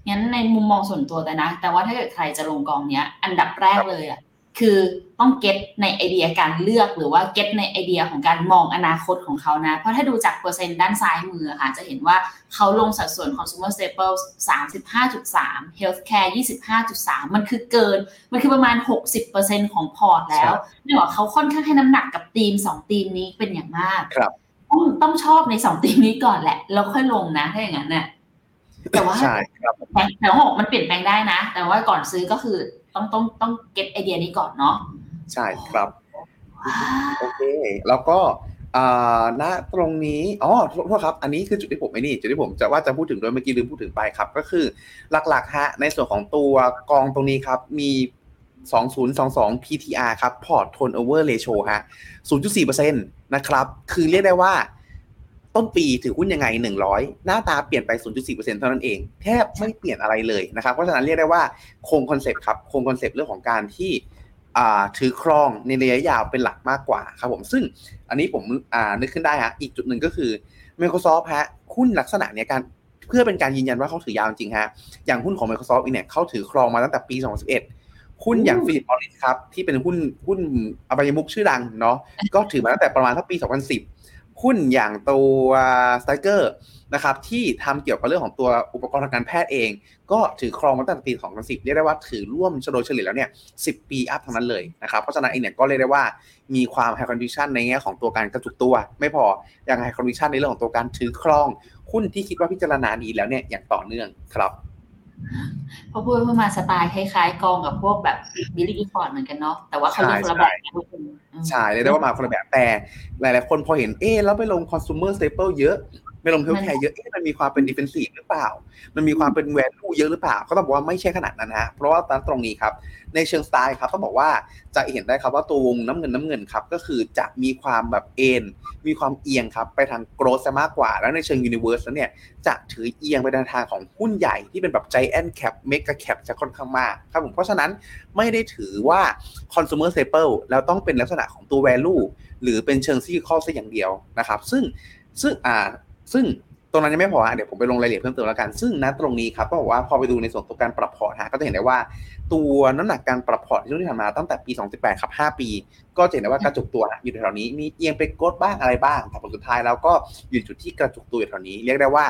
งั้นในมุมมองส่วนตัวแต่นะ แต่ว่าถ้าเกิดใครจะลงกองเนี้ย อันดับแรกเลยอะ คือต้อง get ในไอเดียการเลือกหรือว่า get ในไอเดียของการมองอนาคตของเขานะ เพราะถ้าดูจากเปอร์เซ็นต์ด้านซ้ายมือค่ะ จะเห็นว่าเขาลงสัดส่วน consumer staples 35.3 healthcare 25.3 มันคือเกิน มันคือประมาณ 60%ของพอร์ตแล้วนี่บอกเขาค่อนข้างให้น้ำหนักกับทีมสองทีมนี้เป็นอย่างมากครับต้องต้องชอบในสองทีมนี้ก่อนแหละ แล้วค่อยลงนะ ถ้าอย่างนั้นเนี่ยแต่ว่าใช่ครับแต่แต่ว่าบอกมันเปลี่ยนแปลงได้นะ แต่ว่าก่อนซื้อก็คือ ต้องต้องต้องเก็ตไอเดียนี้ก่อนเนาะใช่ครับโอเคแล้วก็อ่าณตรงนี้อ๋อโทษโทษครับ อันนี้คือจุดที่ผมไม่นี่จุดที่ผมจะว่าจะพูดถึงโดยเมื่อกี้ลืมพูดถึงไปครับ ก็คือหลักๆฮะในส่วนของตัวกองตรงนี้ครับมี2022 PTR ครับ Port Turnover Ratio ฮะ0.4%นะครับ คือเรียกได้ว่า ต้นปีถือหุ้นยังไง 100 หน้าตาเปลี่ยนไป 0.4%เท่านั้นเอง แทบไม่เปลี่ยนอะไรเลยนะครับ เพราะฉะนั้นเรียกได้ว่าคงคอนเซปต์ครับ คงคอนเซปต์เรื่องของการที่อ่าถือครองในระยะยาวเป็นหลักมากกว่าครับผม ซึ่งอันนี้ผมอ่านึกขึ้นได้ฮะ อีกจุดหนึ่งก็คือ Microsoft ฮะ หุ้นลักษณะเนี้ยการเพื่อเป็นการยืนยันว่าเขาถือยาวจริงฮะ อย่างหุ้นของ Microsoft เองเนี่ยเขาถือครองมาตั้งแต่ปี 2011หุ้นอย่างฟิลิปมอริสครับ ที่เป็นหุ้นหุ้นอบายมุกชื่อดังเนาะก็ถือมาตั้งแต่ประมาณทักปี 2010 หุ้นอย่างตัวสไตเกอร์นะครับที่ทำเกี่ยวกับเรื่องของตัวอุปกรณ์ทางการแพทย์เอง ก็ถือครองมาตั้งแต่ปี2010เรียกได้ว่าถือรวมโดยเฉลี่ยแล้วเนี่ย10 ปี up ทั้งนั้นเลยนะครับเพราะฉะนั้นเองเนี่ยก็เรียกได้ว่ามีความ high conviction ในแง่ของตัวการกระจุกตัว ไม่พอยัง high conviction ในเรื่องของตัวการถือครองหุ้นที่คิดว่าพิจารณาดีแล้วเนี่ยอย่างต่อเนื่องครับ พอพูดพูดมาสไตล์คล้ายๆกองกับพวกแบบ Baillie Gifford เหมือนกันเนาะแต่ว่าเขาเรียกคนละแบบนะทุกคนอืมใช่เรียกได้ว่ามาคนละแบบแต่หลายๆคนพอเห็นเอ๊ะแล้วไปลง consumer staple เยอะ ไม่ลง healthcare เยอะเอ๊ะมันมีความเป็น defensive หรือเปล่า มันมีความเป็น value เยอะหรือเปล่า ก็ต้องบอกว่าไม่ใช่ขนาดนั้นฮะเพราะว่าตามตรงนี้ครับ ในเชิงสไตล์ครับต้องบอกว่าจะเห็นได้ครับว่าตัววงน้ำเงินน้ำเงินครับ ก็คือจะมีความแบบเอ็นมีความเอียงครับ ไปทางโกรธซะมากกว่า แล้วในเชิงยูนิเวอร์สเนี่ยจะถือเอียงไปในทางของหุ้นใหญ่ที่เป็นแบบ giant cap mega cap จะค่อนข้างมากครับผมเพราะฉะนั้นไม่ได้ถือว่า consumer staple แล้วต้องเป็นลักษณะของตัว value หรือเป็นเชิง cyclical ซะอย่างเดียวนะครับ ซึ่งซึ่งอ่า ซึ่งตรงนั้นยังไม่พอฮะเดี๋ยวผมไปลงรายละเอียดเพิ่มเติมแล้วกัน ซึ่งณตรงนี้ครับต้องบอกว่าพอไปดูในส่วนของการปรับพอร์ตฮะก็จะเห็นได้ว่า ตัวน้ำหนักการปรับพอร์ตที่ผ่านมาตั้งแต่ปี 2018 ครับ 5 ปี ก็จะเห็นได้ว่ากระจุกตัวอยู่แถวนี้มีเอียงไป growth บ้างอะไรบ้างแต่ผลสุดท้ายแล้วก็อยู่จุดที่กระจุกตัวอยู่แถวนี้ เรียกได้ว่า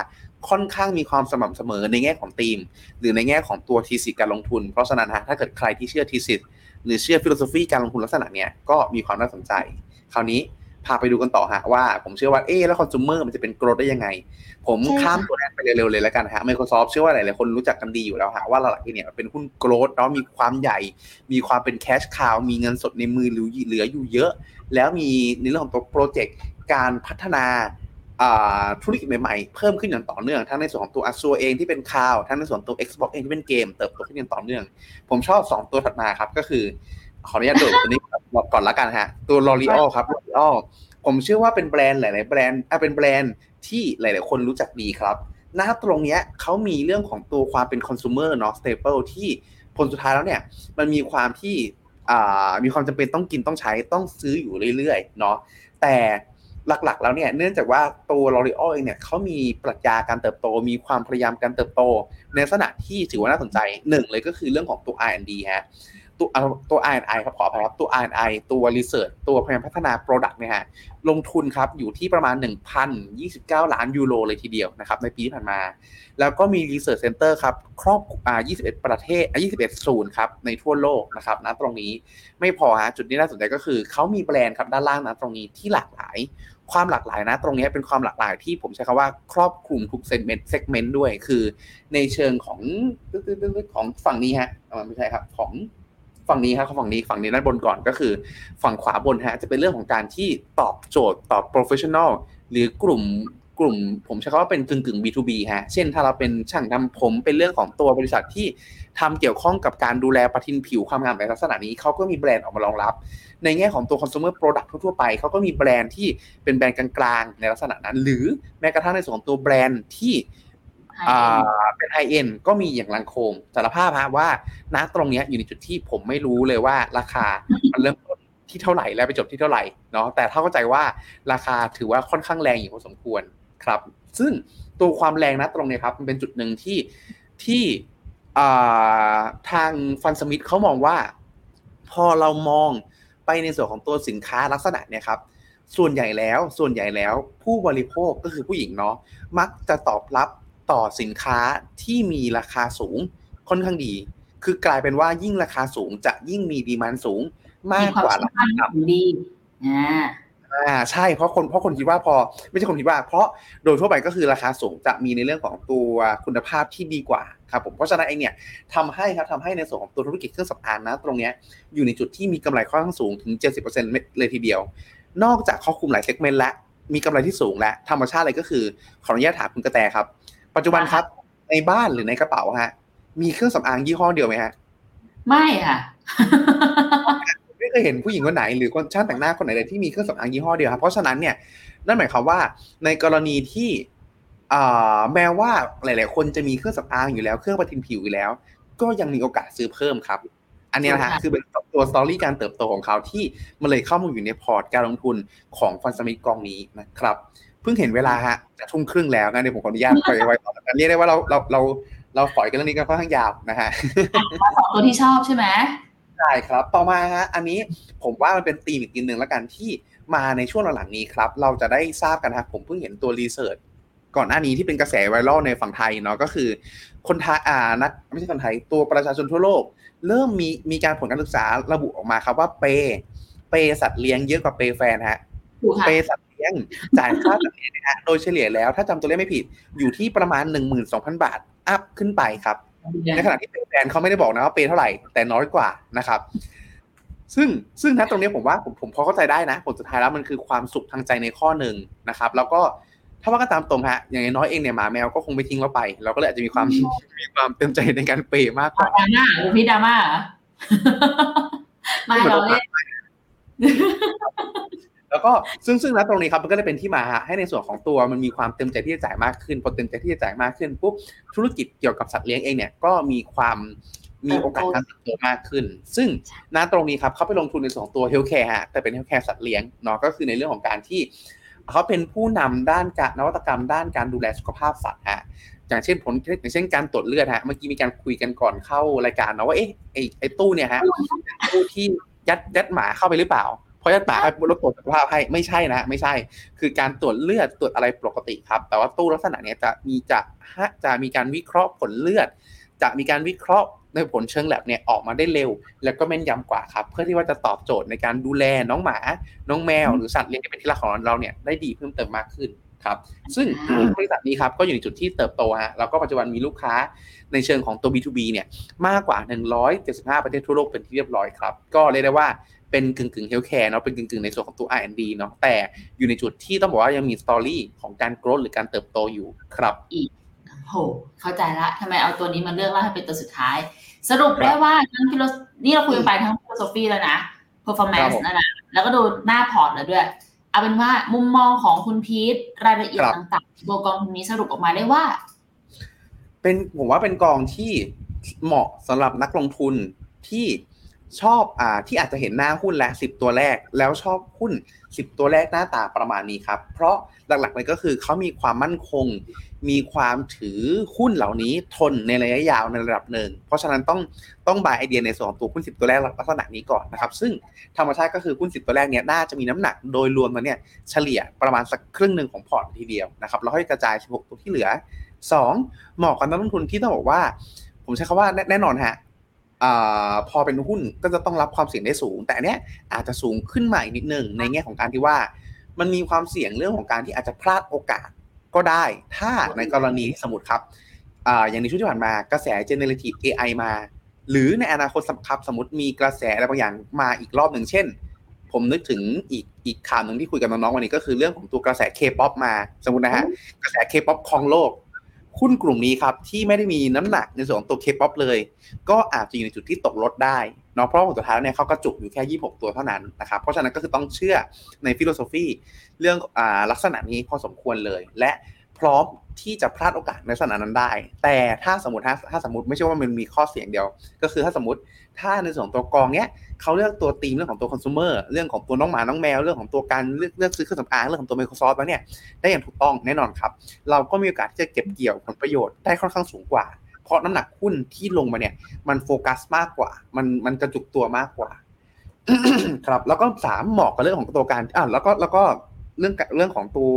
ค่อนข้างมีความสม่ำเสมอในแง่ของทีม หรือในแง่ของตัว thesis การลงทุน เพราะฉะนั้นฮะถ้าเกิดใครที่เชื่อ thesisหรือเชื่อ philosophy การลงทุนลักษณะเนี้ยก็มีความน่าสนใจ คราวนี้ พาไปดูกันต่อฮะว่าผมเชื่อว่าเอ๊ะแล้วคอน sumer มันจะเป็น growth ได้ยังไง ผมใช่ค่ะข้ามตัวแรกไปเร็วๆเลยแล้วกันฮะ Microsoft เชื่อว่าหลายๆคนรู้จักกันดีอยู่แล้วฮะว่าหลักๆเนี่ยเป็นหุ้น growth เนาะมีความใหญ่ มีความเป็น cash cow มีเงินสดในมือเหลือเหลืออยู่เยอะ แล้วมีในเรื่องของตัวโปรเจกต์การพัฒนาอ่าธุรกิจใหม่ๆ เพิ่มขึ้นอย่างต่อเนื่องทั้งในส่วนของตัว Azure เองที่เป็น cloud ทั้งในส่วนตัว Xbox เองที่เป็นเกม เติบโตขึ้นอย่างต่อเนื่อง ผมชอบ 2 ตัวถัดมาครับ ก็คือ ขออนุญาตโดดตัวนี้ก่อนละกันฮะตัว L'Oreal ครับ L'Oreal ผมเชื่อว่าเป็นแบรนด์หลาย ๆ แบรนด์อะเป็นแบรนด์ที่หลาย ๆ คนรู้จักดีครับหน้าตรงเนี้ยเขามีเรื่องของตัวความเป็น consumer เนาะ staple ที่ผลสุดท้ายแล้วเนี่ยมันมีความที่มีความจำเป็นต้องกินต้องใช้ต้องซื้ออยู่เรื่อย ๆ เนาะแต่หลัก ๆ แล้วเนี่ยเนื่องจากว่าตัวลอรีออลเองเนี่ยเขามีปรัชญาการเติบโต มีความพยายามการเติบโต ในลักษณะที่ถือว่าน่าสนใจหนึ่งเลยก็คือเรื่องของตัว R&D ฮะ ตัวตัว R&I ครับขออภัยครับตัว R&I ตัว Research ตัวพยายามพัฒนา Product เนี่ยฮะลงทุนครับอยู่ที่ประมาณ 1,029 ล้านยูโรเลยทีเดียวนะครับในปีที่ผ่านมา แล้วก็มี Research Center ครับครอบอ่า21 ประเทศอ่า21 ศูนย์ครับในทั่วโลกนะครับณตรงนี้ไม่พอฮะจุดนี้น่าสนใจก็คือเขามีแบรนด์ครับด้านล่างนะตรงนี้ที่หลากหลายความหลากหลายนะ ตรงนี้เป็นความหลากหลายที่ผมใช้คำว่าครอบคลุมทุก segment segment ด้วยคือในเชิงของของฝั่งนี้ฮะไม่ใช่ครับของ ฝั่งนี้ครับฝั่งนี้ฝั่งนี้ด้านบนก่อนก็คือ ฝั่งขวาบนฮะจะเป็นเรื่องของการที่ตอบโจทย์ตอบ professional หรือกลุ่มกลุ่ม ผมใช้คำว่าเป็นกึ่งกึ่ง B2B ฮะ เช่นถ้าเราเป็นช่างทำผมเป็นเรื่องของตัวบริษัทที่ทำเกี่ยวข้องกับการดูแลประทินผิวความงามในลักษณะนี้เขาก็มีแบรนด์ออกมารองรับ ในแง่ของตัว consumer product ทั่วไปเขาก็มีแบรนด์ที่เป็นแบรนด์กลางๆในลักษณะนั้น หรือแม้กระทั่งในส่วนของตัวแบรนด์ที่ เป็นไฮเอ็นก็มีอย่างลังโคมสารภาพฮะว่าณตรงนี้อยู่ในจุดที่ผมไม่รู้เลยว่าราคามันเริ่มต้นที่เท่าไหร่แล้วไปจบที่เท่าไหร่เนาะแต่ถ้าเข้าใจว่าราคาถือว่าค่อนข้างแรงอยู่พอสมควรครับ ซึ่งตัวความแรงนะตรงนี้ครับมันเป็นจุดหนึ่งที่ที่ทางฟันสมิธเขามองว่า พอเรามองไปในส่วนของตัวสินค้าลักษณะเนี่ยครับส่วนใหญ่แล้วส่วนใหญ่แล้วผู้บริโภคก็คือผู้หญิงเนาะมักจะตอบรับ ต่อสินค้าที่มีราคาสูงค่อนข้างดี คือกลายเป็นว่ายิ่งราคาสูงจะยิ่งมีดีมันสูงมากกว่าราคาต่ำดีอ่าอ่าใช่เพราะคนเพราะคนคิดว่าพอ ไม่ใช่คนคิดว่า เพราะโดยทั่วไปก็คือราคาสูงจะมีในเรื่องของตัวคุณภาพที่ดีกว่าครับผมเพราะฉะนั้นเองเนี่ยทำให้ครับทำให้ในส่วนของตัวธุรกิจเครื่องสำอางนะ ตรงนี้อยู่ในจุดที่มีกำไรค่อนข้างสูงถึง 70%เลยทีเดียว นอกจากครอบคลุมหลายเซกเมนต์และมีกำไรที่สูงและธรรมชาติเลยก็คือขออนุญาตถามคุณกระแตครับ ปัจจุบันครับ ในบ้านหรือในกระเป๋าฮะ มีเครื่องสำอางยี่ห้อเดียวไหมฮะ ไม่ค่ะไม่เคยเห็นผู้หญิงคนไหนหรือคนช่างแต่งหน้าคนไหนเลยที่มีเครื่องสำอางยี่ห้อเดียวครับเพราะฉะนั้นเนี่ยนั่นหมายความว่าในกรณีที่แม้ว่าหลาย ๆ คนจะมีเครื่องสำอางอยู่แล้ว เครื่องประทินผิวอยู่แล้ว ก็ยังมีโอกาสซื้อเพิ่มครับ อันนี้นะฮะคือเป็นตัว story การเติบโตของเขาที่มันเลยเข้ามาอยู่ในพอร์ตการลงทุนของ Fundsmith กองนี้นะครับ เพิ่งเห็นเวลาฮะจะทุ่มครึ่งแล้วนะเดี๋ยวผมขออนุญาตไปไว้ต่อกันเรียกได้ว่าเราเราเราเราฝอยกันเรื่องนี้กันค่อนข้างยาวนะฮะมาสองตัวที่ชอบใช่ไหมใช่ครับ ต่อมาฮะอันนี้ผมว่ามันเป็นตีมอีกทีหนึ่งแล้วกันที่มาในช่วงหลังๆนี้ครับ เราจะได้ทราบกันครับผมเพิ่งเห็นตัวรีเสิร์ชก่อนหน้านี้ที่เป็นกระแสไวรัลในฝั่งไทยเนาะก็คือ คนไทยอ่านักไม่ใช่คนไทยตัวประชาชนทั่วโลก เริ่มมีมีการผลการศึกษาระบุออกมาครับว่าเป เปสัตว์เลี้ยงเยอะกว่าเปแฟนฮะเปสัตว์เลี้ยง จ่ายค่าสัตว์เลี้ยงนะฮะโดยเฉลี่ยแล้วถ้าจำตัวเลขไม่ผิดอยู่ที่ประมาณหนึ่งหมื่นสองพันบาท อัพขึ้นไปครับ ในขณะที่เปแฟนเขาไม่ได้บอกนะว่าเปเท่าไหร่แต่น้อยกว่านะครับ ซึ่งซึ่งนะตรงนี้ผมว่าผมผมพอเข้าใจได้นะ ผลสุดท้ายแล้วมันคือความสุขทางใจในข้อหนึ่งนะครับ แล้วก็ถ้าว่าก็ตามตรงฮะ อย่างน้อยเองเนี่ยหมาแมวก็คงไม่ทิ้งเราไป เราก็เลยอาจจะมีความมีความเต็มใจในการเปย์มากกว่าดราม่าหรือพี่ดราม่าไม่เราเล่น แล้วก็ซึ่งซึ่งนะตรงนี้ครับมันก็เลยเป็นที่มาให้ในส่วนของตัวมันมีความเต็มใจที่จะจ่ายมากขึ้นพอเต็มใจที่จะจ่ายมากขึ้นปุ๊บธุรกิจเกี่ยวกับสัตว์เลี้ยงเองเนี่ยก็มีความมีโอกาสการเติบโตมากขึ้น ซึ่งณตรงนี้ครับเขาไปลงทุนในส่วนตัว healthcare ฮะแต่เป็น healthcare สัตว์เลี้ยงเนาะก็คือในเรื่องของการที่เขาเป็นผู้นำด้านการนวัตกรรม ด้านการดูแลสุขภาพสัตว์ฮะอย่างเช่นผลอย่างเช่นการตรวจเลือดฮะเมื่อกี้มีการคุยกันก่อนเข้ารายการเนาะว่าเอ๊ะไอไอตู้เนี่ยฮะตู้ที่ยัดยัดหมาเข้าไปหรือเปล่า เพราะยัดหมาให้รถตรวจสุขภาพให้ไม่ใช่นะ ไม่ใช่ คือการตรวจเลือดตรวจอะไรปกติครับ แต่ว่าตู้ลักษณะเนี้ยจะมีจะจะมีการวิเคราะห์ผลเลือด จะมีการวิเคราะห์ในผลเชิงแลบเนี่ยออกมาได้เร็ว แล้วก็แม่นยำกว่าครับ เพื่อที่ว่าจะตอบโจทย์ในการดูแลน้องหมา น้องแมว หรือสัตว์เลี้ยงที่เป็นที่รักของเราเนี่ยได้ดีเพิ่มเติมมากขึ้นครับ ซึ่งบริษัทนี้ครับก็อยู่ในจุดที่เติบโตฮะแล้วก็ปัจจุบันมีลูกค้าในเชิงของตัว B2B เนี่ยมากกว่า 175 ประเทศทั่วโลกเป็นที่เรียบร้อยครับ ก็เรียกได้ว่า เป็นกึ่งกึ่ง healthcare เนาะเป็นกึ่งกึ่งในส่วนของตัว R&D เนาะแต่อยู่ในจุดที่ต้องบอกว่ายังมี story ของการ growth หรือการเติบโตอยู่ครับอีกโหเข้าใจละทำไมเอาตัวนี้มาเลือกแล้วให้เป็นตัวสุดท้าย สรุปได้ว่าทั้ง philo นี่เราคุยไปทั้ง philosophy แล้วนะ performance นั่นนะแล้วก็ดูหน้าพอร์ตแล้วด้วย เอาเป็นว่ามุมมองของคุณพีทรายละเอียดต่างๆตัวกองทุนนี้สรุปออกมาได้ว่า เป็นผมว่าเป็นกองที่เหมาะสำหรับนักลงทุนที่ ชอบอ่าที่อาจจะเห็นหน้าหุ้นและสิบตัวแรก แล้วชอบหุ้นสิบตัวแรกหน้าตาประมาณนี้ครับ เพราะหลักๆเลยก็คือเขามีความมั่นคง มีความถือหุ้นเหล่านี้ทนในระยะยาวในระดับหนึ่ง เพราะฉะนั้นต้องต้องบายไอเดียในส่วนของตัวหุ้นสิบตัวแรกลักษณะนี้ก่อนนะครับ ซึ่งธรรมชาติก็คือหุ้นสิบตัวแรกเนี้ยน่าจะมีน้ำหนักโดยรวมแล้วเนี่ยเฉลี่ยประมาณสักครึ่งหนึ่งของพอร์ตทีเดียวนะครับแล้วค่อยกระจาย 16 ตัวที่เหลือ 2. เหมาะกับนักลงทุนที่ต้องบอกว่า ผมใช้คำว่าแน่นอนฮะ อาพอเป็นหุ้นก็จะต้องรับความเสี่ยงได้สูง แต่อันเนี้ยอาจจะสูงขึ้นมาอีกนิดนึงในแง่ของการที่ว่า มันมีความเสี่ยงเรื่องของการที่อาจจะพลาดโอกาสก็ได้ ถ้าในกรณีที่สมมติครับอาอย่างในช่วงที่ผ่านมากระแส generative AI มา หรือในอนาคตครับสมมติมีกระแสอะไรบางอย่างมาอีกรอบหนึ่งเช่น ผมนึกถึงอีกอีกข่าวหนึ่งที่คุยกับน้องๆวันนี้ก็คือเรื่องของตัวกระแส K-POP มาสมมตินะฮะกระแส K-POP ครองโลก หุ้นกลุ่มนี้ครับที่ไม่ได้มีน้ำหนักในส่วนของตัวเคป๊อปเลย ก็อาจจะอยู่ในจุดที่ตกรถได้เนาะเพราะว่าสุดท้ายเนี่ยเขากระจุกอยู่แค่ 26 ตัวเท่านั้นนะครับเพราะฉะนั้นก็คือต้องเชื่อใน philosophy เรื่องอ่าลักษณะนี้พอสมควรเลย และ พร้อมที่จะพลาดโอกาสในลักษณะนั้นได้ แต่ถ้าสมมติถ้าถ้าสมมติไม่ใช่ว่ามันมีข้อเสียอย่างเดียว ก็คือถ้าสมมติถ้าในส่วนของตัวกองเนี้ยเขาเลือกตัวธีมเรื่องของตัวคอน sumer เรื่องของตัวน้องหมาน้องแมวเรื่องของตัวการเลือกเลือกซื้อเครื่องสำอางเรื่องของตัว Microsoft แล้วเนี่ยได้อย่างถูกต้องแน่นอนครับ เราก็มีโอกาสที่จะเก็บเกี่ยวผลประโยชน์ได้ค่อนข้างสูงกว่า เพราะน้ำหนักหุ้นที่ลงมาเนี่ยมันโฟกัสมากกว่า มันมันกระจุกตัวมากกว่าครับแล้วก็สามเหมาะกับเรื่องของตัวการอ่าแล้วก็แล้วก็เรื่องเรื่องของตัว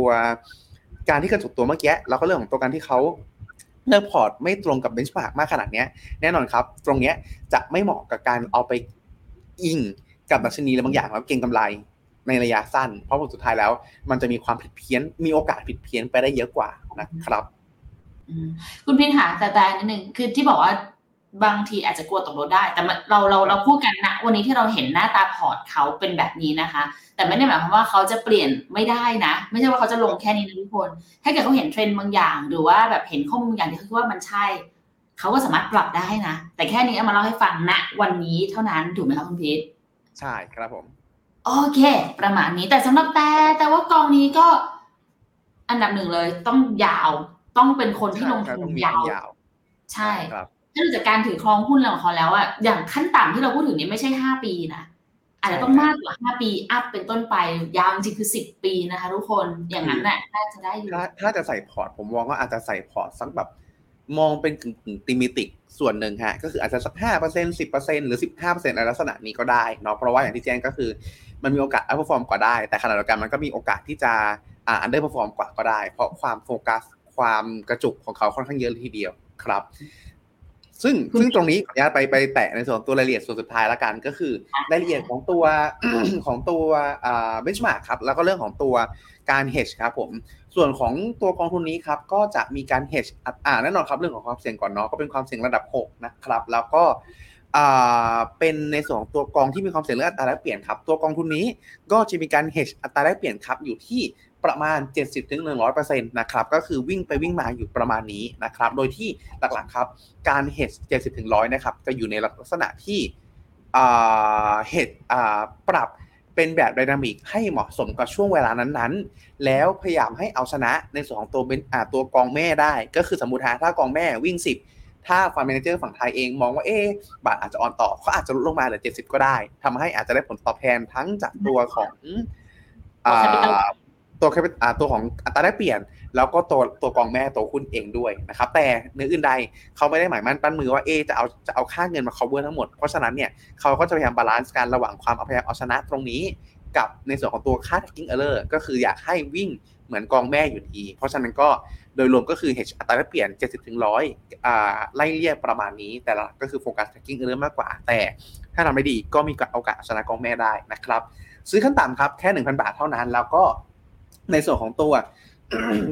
การที่กระจุกตัวเมื่อกี้เราก็เรื่องของตัวการที่เขาเลือกพอร์ตไม่ตรงกับ benchmark มากขนาดนี้แน่นอนครับ ตรงเนี้ยจะไม่เหมาะกับการเอาไปอิงกับดัชนีอะไรบางอย่างแล้วเก็งกำไรในระยะสั้น เพราะผลสุดท้ายแล้ว มันจะมีความผิดเพี้ยน มีโอกาสผิดเพี้ยนไปได้เยอะกว่านะครับคุณพินหาแต่แต่นิดนึงคือที่บอกว่า บางทีอาจจะกลัวตกรถได้ แต่เราเราเราพูดกันนะวันนี้ที่เราเห็นหน้าตาพอร์ตเขาเป็นแบบนี้นะคะ แต่ไม่ได้หมายความว่าเขาจะเปลี่ยนไม่ได้นะ ไม่ใช่ว่าเขาจะลงแค่นี้นะทุกคน ถ้าเกิดเขาเห็นเทรนด์บางอย่าง หรือว่าแบบเห็นข้อมูลอย่างที่เขาคิดว่ามันใช่ เขาก็สามารถปรับได้นะ แต่แค่นี้เอามาเล่าให้ฟังณวันนี้เท่านั้นถูกไหมคะคุณพีทใช่ครับผม โอเค ประมาณนี้แต่สำหรับแต่แต่ว่ากองนี้ก็ อันดับหนึ่งเลย ต้องยาวต้องเป็นคนที่ลงทุนยาว ใช่ครับ ถ้าดูจากการถือครองหุ้นของเขาแล้วอะอย่างขั้นต่ำที่เราพูดถึงนี้ไม่ใช่ห้าปีนะอาจจะต้องมากกว่าห้าปี up เป็นต้นไปยาวจริงคือสิบปีนะคะทุกคนอย่างนั้นน่ะน่าจะได้อยู่ถ้าถ้าจะใส่พอร์ตผมมองว่าอาจจะใส่พอร์ตสักแบบมองเป็นกึ่งกึ่ง thematic ส่วนหนึ่งฮะก็คืออาจจะสักห้าเปอร์เซ็นสิบเปอร์เซ็นหรือสิบห้าเปอร์เซ็นต์ในลักษณะนี้ก็ได้เนาะเพราะว่าอย่างที่แจ้งก็คือ มันมีโอกาส outperform กว่าได้ แต่ขณะเดียวกันมันก็มีโอกาสที่จะอ่า underperform กว่าก็ได้ เพราะความโฟกัสความกระจุกของเขาค่อนข้างเยอะเลยทีเดียวครับ ซึ่งซึ่งตรงนี้ขออนุญาตไปไปแตะในส่วนตัวรายละเอียดส่วนสุดท้ายละกันก็คือรายละเอียดของตัวของตัวอ่า benchmark ครับแล้วก็เรื่องของตัวการ hedge ครับผมส่วนของตัวกองทุนนี้ครับก็จะมีการ hedge อ่าแน่นอนครับเรื่องของความเสี่ยงก่อนเนาะก็เป็นความเสี่ยงระดับ 6 นะครับ แล้วก็อ่าเป็นในส่วนของตัวกองที่มีความเสี่ยงเรื่องอัตราแลกเปลี่ยนครับตัวกองทุนนี้ก็จะมีการ hedge อัตราแลกเปลี่ยนครับอยู่ที่ ประมาณ 70-100%นะครับก็คือวิ่งไปวิ่งมาอยู่ประมาณนี้นะครับโดยที่หลักๆครับการ hedge 70-100นะครับจะอยู่ในลักษณะที่อ่า hedge อ่าปรับเป็นแบบ dynamic ให้เหมาะสมกับช่วงเวลานั้นๆ แล้วพยายามให้เอาชนะในส่วนของตัวเป็นตัวกองแม่ได้ ก็คือสมมติถ้ากองแม่วิ่ง 10 ถ้า fund manager ฝั่งไทยเองมองว่าเอ๊บาทอาจจะอ่อนต่อเขาอาจจะลดลงมาเหลือ 70 ก็ได้ทำให้อาจจะได้ผลตอบแทนทั้งจากตัวของอ่า ตัว capi อ่าตัวของอัตราแลกเปลี่ยน แล้วก็ตัวตัวกองแม่ตัวหุ้นเองด้วยนะครับ แต่เหนืออื่นใดเขาไม่ได้หมายมั่นปั้นมือว่าเอจะเอาจะเอาค่าเงินมา cover ทั้งหมด เพราะฉะนั้นเนี่ยเขาก็จะพยายาม balance กันระหว่างความเอาพยายามเอาชนะตรงนี้ กับในส่วนของตัวค่า tracking error ก็คืออยากให้วิ่งเหมือนกองแม่อยู่ดี เพราะฉะนั้นก็โดยรวมก็คือ hedge อัตราแลกเปลี่ยน 70ถึง100อ่าไล่เรียกประมาณนี้ แต่หลักก็คือโฟกัส tracking error มากกว่า แต่ถ้าทำไม่ดีก็มีโอกาสชนะกองแม่ได้นะครับ ซื้อขั้นต่ำครับแค่ 1,000 บาทเท่านั้น แล้วก็ ในส่วนของตัว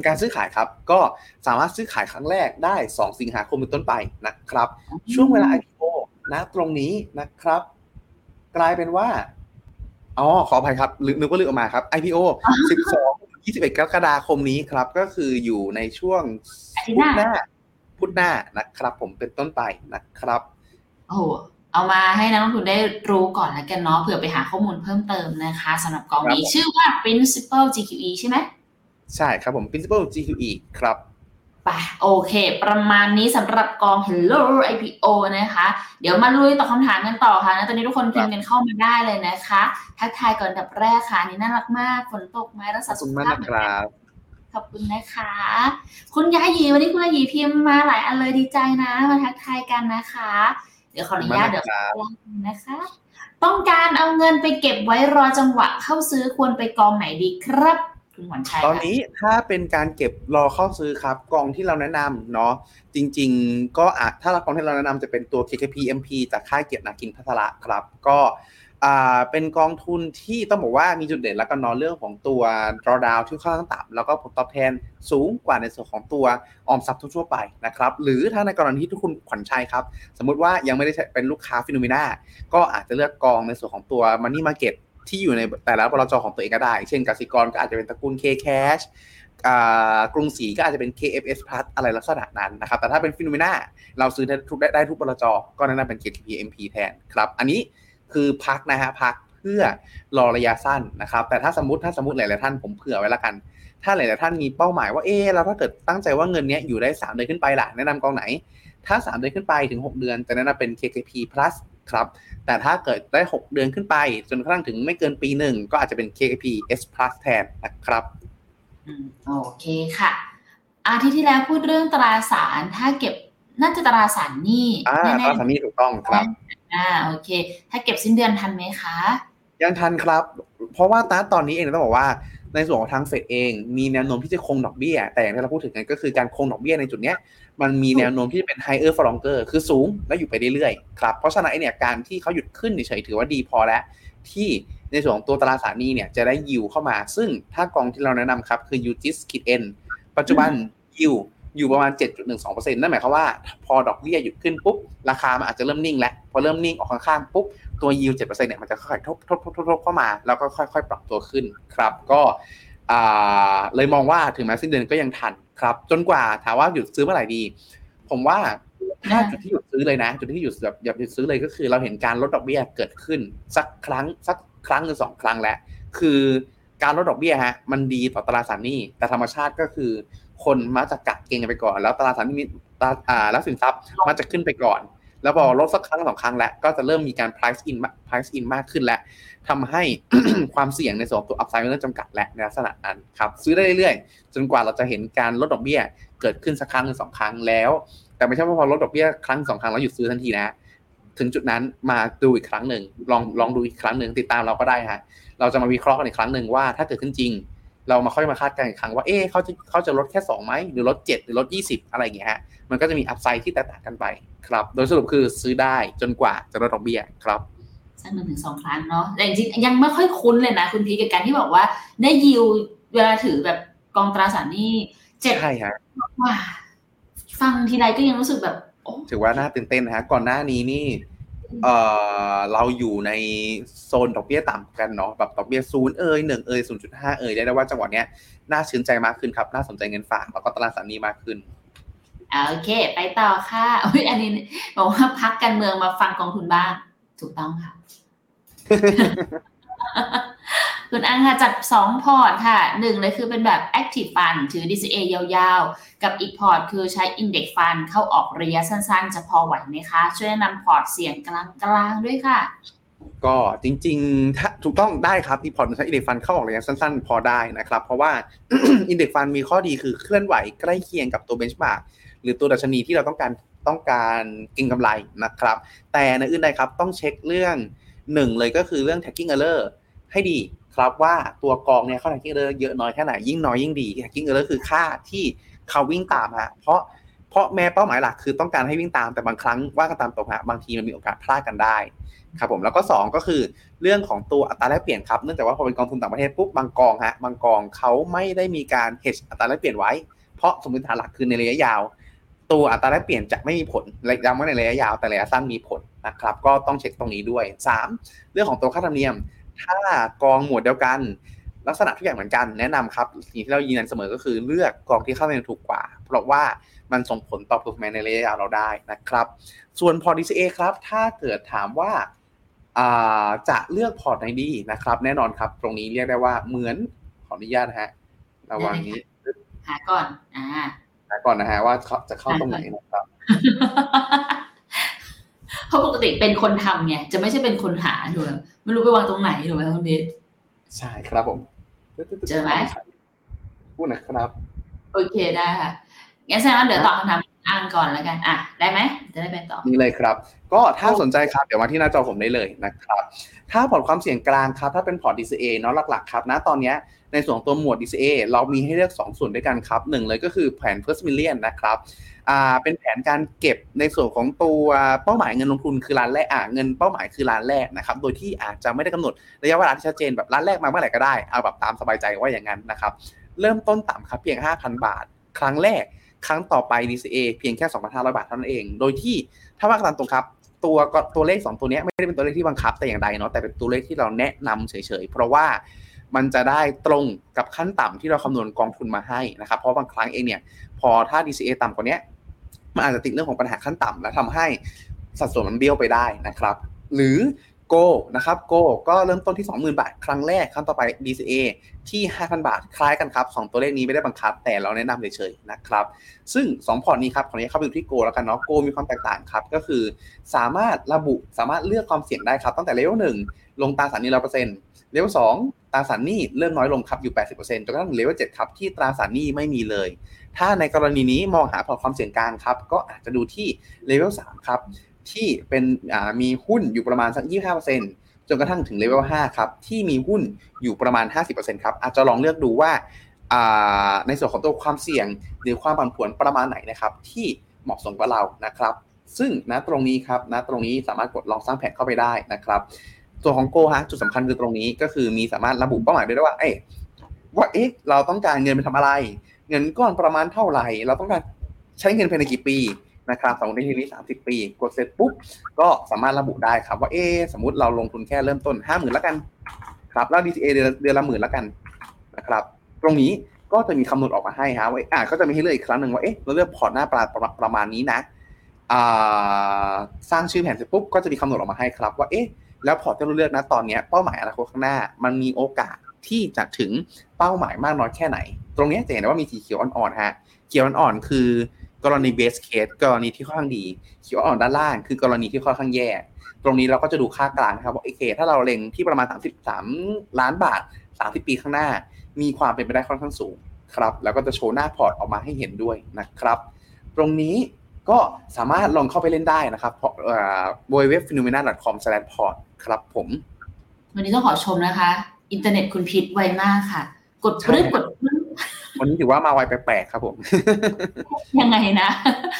การซื้อขายครับ ก็สามารถซื้อขายครั้งแรกได้ 2 สิงหาคมเป็นต้นไปนะครับ ช่วงเวลา IPO นะตรงนี้นะครับ กลายเป็นว่าอ๋อขออภัยครับลืมนึกว่าลืมออกมาครับ IPO 12 21กรกฎาคมนี้ครับ ก็คืออยู่ในช่วงอาทิตย์พุหธน้าหน้าพุธหน้านะครับ ผมเป็นต้นไปนะครับ โอ้โห เอามาให้นักลงทุนได้รู้ก่อนแล้วกันเนาะเผื่อไปหาข้อมูลเพิ่มเติมนะคะสำหรับกองนี้ครับผมชื่อว่า principal GQE ใช่ไหมใช่ครับผม principal GQE ครับไปโอเค ประมาณนี้สำหรับกอง Hello IPO นะคะ เดี๋ยวมาลุยตอบคำถามกันต่อค่ะนะตอนนี้ทุกคนพิมพ์กันเข้ามาได้เลยนะคะ ทักทายก่อนดับแรกค่ะนี่น่ารักมากฝนตกไหมรักษาขอบสุคุณขมากภาพนะเหมืคอนรักันบขอบคุณนะคะ คุณยายีวันนี้คุณยายีพิมพ์มาหลายอันเลยดีใจนะ มาทักทายกันนะคะ เดี๋ยวขออนุญาตขอบคุณมากเดี๋ยวนะครับขออนุญาตนะคะ ต้องการเอาเงินไปเก็บไว้รอจังหวะเข้าซื้อควรไปกองไหนดีครับคุณหวานชัยตอนค่ะนี้ถ้าเป็นการเก็บรอเข้าซื้อครับ กองที่เราแนะนำเนาะจริง ๆ ก็อาจถ้าเรากองที่เราแนะนำจะเป็นตัว KKP MP จากค่ายเกียรตินากินพัทระครับ ก็ อ่าเป็นกองทุนที่ต้องบอกว่ามีจุดเด่นแล้วก็นอนเรื่องของตัว drawdown ที่ค่อนข้างต่ำแล้วก็ผลตอบแทนสูงกว่าในส่วนของตัวออมทรัพย์ทั่วไปนะครับหรือถ้าในกรณีที่ทุกคุณขวัญชัยครับ สมมุติว่ายังไม่ได้เป็นลูกค้าฟิโนเมนาก็อาจจะเลือกกองในส่วนของตัว Money Market ที่อยู่ในแต่ละบลจของตัวเองก็ได้ เช่นกสิกรก็อาจจะเป็นตระกูล K Cash กรุงศรีก็อาจจะเป็น KFS Plus อะไรลักษณะนั้นนะครับ แต่ถ้าเป็นฟิโนเมนาเราซื้อได้ทุกได้ได้ทุกบลจก็แนะนำเป็น KTP MP แทนครับ อันนี้ คือพักนะฮะพักเพื่อรอระยะสั้นนะครับ แต่ถ้าสมมติถ้าสมมติหลายๆท่านผมเผื่อไว้ละกัน ถ้าหลายๆท่านมีเป้าหมายว่าเออเราถ้าเกิดตั้งใจว่าเงินเนี้ยอยู่ได้ 3 เดือนขึ้นไปล่ะแนะนำกองไหน ถ้า 3 เดือนขึ้นไปถึง 6 เดือนจะแนะนำเป็น KKP plus ครับแต่ถ้าเกิดได้ 6 เดือนขึ้นไป จนกระทั่งถึงไม่เกินปีหนึ่งก็อาจจะเป็น KKP S plus แทนนะครับอืมโอเคค่ะ อาทิตย์ที่แล้วพูดเรื่องตราสารถ้าเก็บน่าจะตราสารหนี้อ่าแน่ตราสารหนี้ถูกต้องครับๆ อ่าโอเค ถ้าเก็บสิ้นเดือนทันไหมคะ ยังทันครับ เพราะว่าตอนตอนนี้เองต้องบอกว่าในส่วนของทางเฟดเองมีแนวโน้มที่จะคงดอกเบี้ย แต่อย่างที่เราพูดถึงกันก็คือการคงดอกเบี้ยในจุดเนี้ยมันมีแนวโน้มที่จะเป็น higher for longer คือสูงและอยู่ไปเรื่อยๆครับเพราะฉะนั้นไอเนี่ยการที่เขาหยุดขึ้นเฉยๆถือว่าดีพอแล้ว ที่ในส่วนของตัวตราสารหนี้เนี่ยจะได้ยิวเข้ามา ซึ่งถ้ากองที่เราแนะนำครับคือ UGIS คิด N ปัจจุบันยิว อยู่ประมาณ 7.12%นั่นหมายความว่าพอดอกเบี้ยหยุดขึ้นปุ๊บ ราคามันอาจจะเริ่มนิ่งแล้ว พอเริ่มนิ่งออกข้างๆปุ๊บ ตัวยิว7%เนี่ยมันจะค่อยๆทบทบทบทบเข้ามา แล้วก็ค่อยๆ ปรับตัวขึ้นครับ ก็เลยมองว่าถึงแม้สิ้นเดือนก็ยังทันครับ จนกว่าถามว่าหยุดซื้อเมื่อไหร่ดี ผมว่าถ้าจุดที่หยุดซื้อเลยนะ จุดที่หยุดแบบหยุดซื้อเลยก็คือ เราเห็นการลดดอกเบี้ยเกิดขึ้น สักครั้งสักครั้งหรือสองครั้งแล้ว คือการลดดอกเบี้ยฮะมันดีต่อตราสารหนี้แต่ธรรมชาติก็คือ คนมักจะกักเก็งกันไปก่อน แล้วตราสารหนี้ตราอ่าแล้วสินทรัพย์มันจะขึ้นไปก่อน แล้วพอลดสักครั้งสองครั้งแล้ว ก็จะเริ่มมีการ price in มา price in มากขึ้นแล้วทำให้ความเสี่ยงในส่วนของตัว upside มันเริ่มจำกัดและในลักษณะนั้นครับ ซื้อได้เรื่อยๆ จนกว่าเราจะเห็นการลดดอกเบี้ยเกิดขึ้นสักครั้งหรือสองครั้งแล้ว แต่ไม่ใช่ว่าพอลดดอกเบี้ยครั้งสองครั้งแล้วหยุดซื้อทันทีนะถึงจุดนั้นมาดูอีกครั้งหนึ่งลองลองดูอีกครั้งหนึ่งติดตามเราก็ได้ฮะเราจะมาวิเคราะห์กันอีกครั้งหนึ่งว่าถ้าเกิดขึ้นจริง เรามาค่อยมาคาดการณ์อีกครั้งว่าเอ๊ะเขาจะเขาจะลดแค่สองไหมหรือลดเจ็ดหรือลดยี่สิบอะไรอย่างเงี้ยฮะมันก็จะมีอัพไซด์ที่แตกต่างกันไปครับโดยสรุปคือซื้อได้จนกว่าจะลดดอกเบี้ยครับสักหนึ่งถึงสองครั้งเนาะแต่จริงๆยังไม่ค่อยคุ้นเลยนะ คุณพีชกับการที่บอกว่าได้ยิวเวลาถือแบบกองตราสารหนี้เจ็ดใช่ฮะกว่าฟังทีไรก็ยังรู้สึกแบบโอ้ถือว่าน่าตื่นเต้นนะฮะก่อนหน้านี้นี่ เอ่อเราอยู่ในโซนดอกเบี้ยต่ำกันเนาะแบบดอกเบี้ยศูนย์เอ่ยหนึ่งเอ่ยศูนย์จุดห้าเอ่ยได้ได้ว่าจังหวะเนี้ยน่าชื่นใจมากขึ้นครับ น่าสนใจเงินฝากแล้วก็ตราสารหนี้มากขึ้นโอเค ไปต่อค่ะอุ๊ยอันนี้บอกว่าพักการเมืองมาฟังกองทุนบ้าง ถูกต้องค่ะ คุณอังค่ะจัดสองพอร์ตค่ะหนึ่งเลยคือเป็นแบบ Active Fund ถือ DCA ยาวๆ กับอีกพอร์ตคือใช้ Index Fund เข้าออกระยะสั้นๆ จะพอไหวไหมคะ ช่วยแนะนำพอร์ตเสี่ยงกลางๆด้วยค่ะ ก็จริงๆถ้าถูกต้องได้ครับอีกพอร์ตใช้ Index Fund เข้าออกระยะสั้นๆ พอได้นะครับ เพราะว่า Index Fund มีข้อดีคือเคลื่อนไหวใกล้เคียงกับตัวเบนช์มาร์กหรือตัวดัชนีที่เราต้องการต้องการก็งกำไรนะครับ แต่ในอื่นใดครับต้องเช็คเรื่องหนึ่งเลยก็คือเรื่อง tagging error ให้ดี ครับว่าตัวกองเนี่ยเข้า tagging error เยอะน้อยแค่ไหนยิ่งน้อยยิ่งดี tagging error คือค่าที่เขาวิ่งตามฮะเพราะเพราะแม้เป้าหมายหลักคือต้องการให้วิ่งตามแต่บางครั้งว่ากันตามตรงฮะบางทีมันมีโอกาสพลาดกันได้ครับผมแล้วก็ 2 ก็คือเรื่องของตัวอัตราแลกเปลี่ยนครับเนื่องจากว่าพอเป็นกองทุนต่างประเทศปุ๊บบางกองฮะบางกองเขาไม่ได้มีการ hedge อัตราแลกเปลี่ยนไว้ เพราะสมมติฐานหลักคือในระยะยาว ตัวอัตราแลกเปลี่ยนจะไม่มีผลและย้ำว่าในระยะยาวแต่ระยะสั้นมีผลนะครับก็ต้องเช็คตรงนี้ด้วย 3 เรื่องของตัวค่าธรรมเนียม ถ้ากองหมวดเดียวกัน ลักษณะทุกอย่างเหมือนกันแนะนำครับสิ่งที่เรายืนยันเสมอก็คือเลือกกองที่ค่าธรรมเนียมถูกกว่า เพราะว่ามันส่งผลต่อ performance ในระยะยาวเราได้นะครับ ส่วนพอร์ต DCA ครับ ถ้าเกิดถามว่าอ่าจะเลือกพอร์ตไหนดีนะครับ แน่นอนครับ ตรงนี้เรียกได้ว่าเหมือนขออนุญาตนะฮะระหว่างนี้หาก่อนอ่าก่อนนะฮะว่าจะเข้าตรงไหนนะครับเพราะปกติเป็นคนทำไงจะไม่ใช่เป็นคนหาถูกไหม ไม่รู้ไปวางตรงไหนถูกไหมคุณพีทใช่ครับผมเจอไหมพูดนะครับ โอเคได้ค่ะงั้นแสดงว่าเดี๋ยวตอบคำถาม อ่านก่อนแล้วกัน อะ ได้ไหม จะได้ไปต่อ นี่เลยครับ ก็ถ้าสนใจครับ เดี๋ยวมาที่หน้าจอผมได้เลยนะครับ ถ้าพอร์ตความเสี่ยงกลางครับ ถ้าเป็นพอร์ต DCA เนาะหลักๆครับนะตอนนี้ในส่วนของตัวหมวด DCA เรามีให้เลือก 2 ส่วนด้วยกันครับหนึ่งเลยก็คือแผน first million นะครับ อ่า เป็นแผนการเก็บในส่วนของตัวเป้าหมายเงินลงทุนคือล้านแรก อ่าเงินเป้าหมายคือล้านแรกนะครับ โดยที่อาจจะไม่ได้กำหนดระยะเวลาที่ชัดเจนแบบล้านแรกมาเมื่อไหร่ก็ได้ เอาแบบตามสบายใจว่าอย่างนั้นนะครับ เริ่มต้นต่ำครับเพียง 5,000 บาท ครั้งแรก ครั้งต่อไป DCA เพียงแค่ 2,500 บาทเท่านั้นเอง โดยที่ถ้าว่ากันตรงครับ ตัวตัวเลข 2 ตัวนี้ไม่ได้เป็นตัวเลขที่บังคับแต่อย่างใดเนาะแต่เป็นตัวเลขที่เราแนะนำเฉยๆ เพราะว่ามันจะได้ตรงกับขั้นต่ำที่เราคำนวณกองทุนมาให้นะครับ เพราะบางครั้งเองเนี่ยพอถ้า DCA ต่ำกว่านี้มันอาจจะติดเรื่องของปัญหาขั้นต่ำและทำให้สัดส่วนมันเบี้ยวไปได้นะครับ หรือ Go นะครับ Go ก็เริ่มต้นที่ 20,000 บาท ครั้งแรกครั้งต่อไป DCA ที่ 5,000 บาท คล้ายกันครับ2ตัวเลขนี้ไม่ได้บังคับ แต่เราแนะนำเฉยๆนะครับ ซึ่ง 2 พอร์ตนี้ครับขออนุญาตเข้าไปดูที่ Go แล้วกันเนาะ Go มีความแตกต่างครับ ก็คือสามารถระบุสามารถเลือกความเสี่ยงได้ครับ ตั้งแต่ level 1ลงตราสารหนี้ร้อยเปอร์เซ็นต์เลเวล2ตราสารหนี้เริ่มน้อยลงครับอยู่ 80%จนกระทั่งเลเวล7ครับที่ตราสารหนี้ไม่มีเลย ถ้าในกรณีนี้มองหาพอร์ตความเสี่ยงกลางครับก็อาจจะดูที่เลเวล3ครับ ที่เป็นมีหุ้นอยู่ประมาณสัก 25%จนกระทั่งถึงเลเวล5ครับ ที่มีหุ้นอยู่ประมาณ 50%ครับ อาจจะลองเลือกดูว่าในส่วนของตัวความเสี่ยงหรือความผันผวนประมาณไหนนะครับ ที่เหมาะสมกับเรานะครับ ซึ่งณตรงนี้ครับณตรงนี้สามารถกดลองสร้างแผนเข้าไปได้นะครับส่วนของโกฮะจุดสำคัญคือตรงนี้ก็คือมีสามารถระบุเป้าหมายได้ว่าเอ๊ะว่าเอ๊ะเราต้องการเงินไปทำอะไร เงินก้อนประมาณเท่าไหร่ เราต้องการใช้เงินภายในกี่ปี นะครับสมมติทีนี้สามสิบปีกดเสร็จปุ๊บก็สามารถระบุได้ครับว่าเอ๊สมมติเราลงทุนแค่เริ่มต้นห้าหมื่นแล้วกันครับแล้ว DCA เดือนละหมื่นแล้วกันนะครับ ตรงนี้ก็จะมีคำนวณออกมาให้ฮะว่าอ่าก็จะมีให้เลือกอีกครั้งหนึ่งว่าเอ๊ะเราเลือกพอร์ตหน้าตาประมาณนี้นะสร้างชื่อแผนเสร็จปุ๊บก็จะมีคำนวณออกมาให้ครับ ว่าเอ๊ะแล้วพอร์ตที่เราเลือกนะตอนนี้เป้าหมายอนาคตข้างหน้า มันมีโอกาสที่จะถึงเป้าหมายมากน้อยแค่ไหน ตรงนี้จะเห็นว่ามีสีเขียวอ่อนๆฮะเขียวอ่อนๆคือ กรณี best case กรณีที่ค่อนข้างดีเขียวอ่อนด้านล่าง คือกรณีที่ค่อนข้างแย่ ตรงนี้เราก็จะดูค่ากลางนะครับว่าโอเค ถ้าเราเล็งที่ประมาณ 33 ล้านบาท 30 ปีข้างหน้า มีความเป็นไปได้ค่อนข้างสูงครับแล้วก็จะโชว์หน้าพอร์ตออกมาให้เห็นด้วยนะครับ ตรงนี้ก็สามารถลองเข้าไปเล่นได้นะครับเพราะบเว็บ phenomena.com/port ครับผม วันนี้ต้องขอชมนะคะ อินเทอร์เน็ตคุณพิษไวมากค่ะ กดปลื้มกดปลื้ม วันนี้ถือว่ามาไวแปลกๆครับผม ยังไงนะ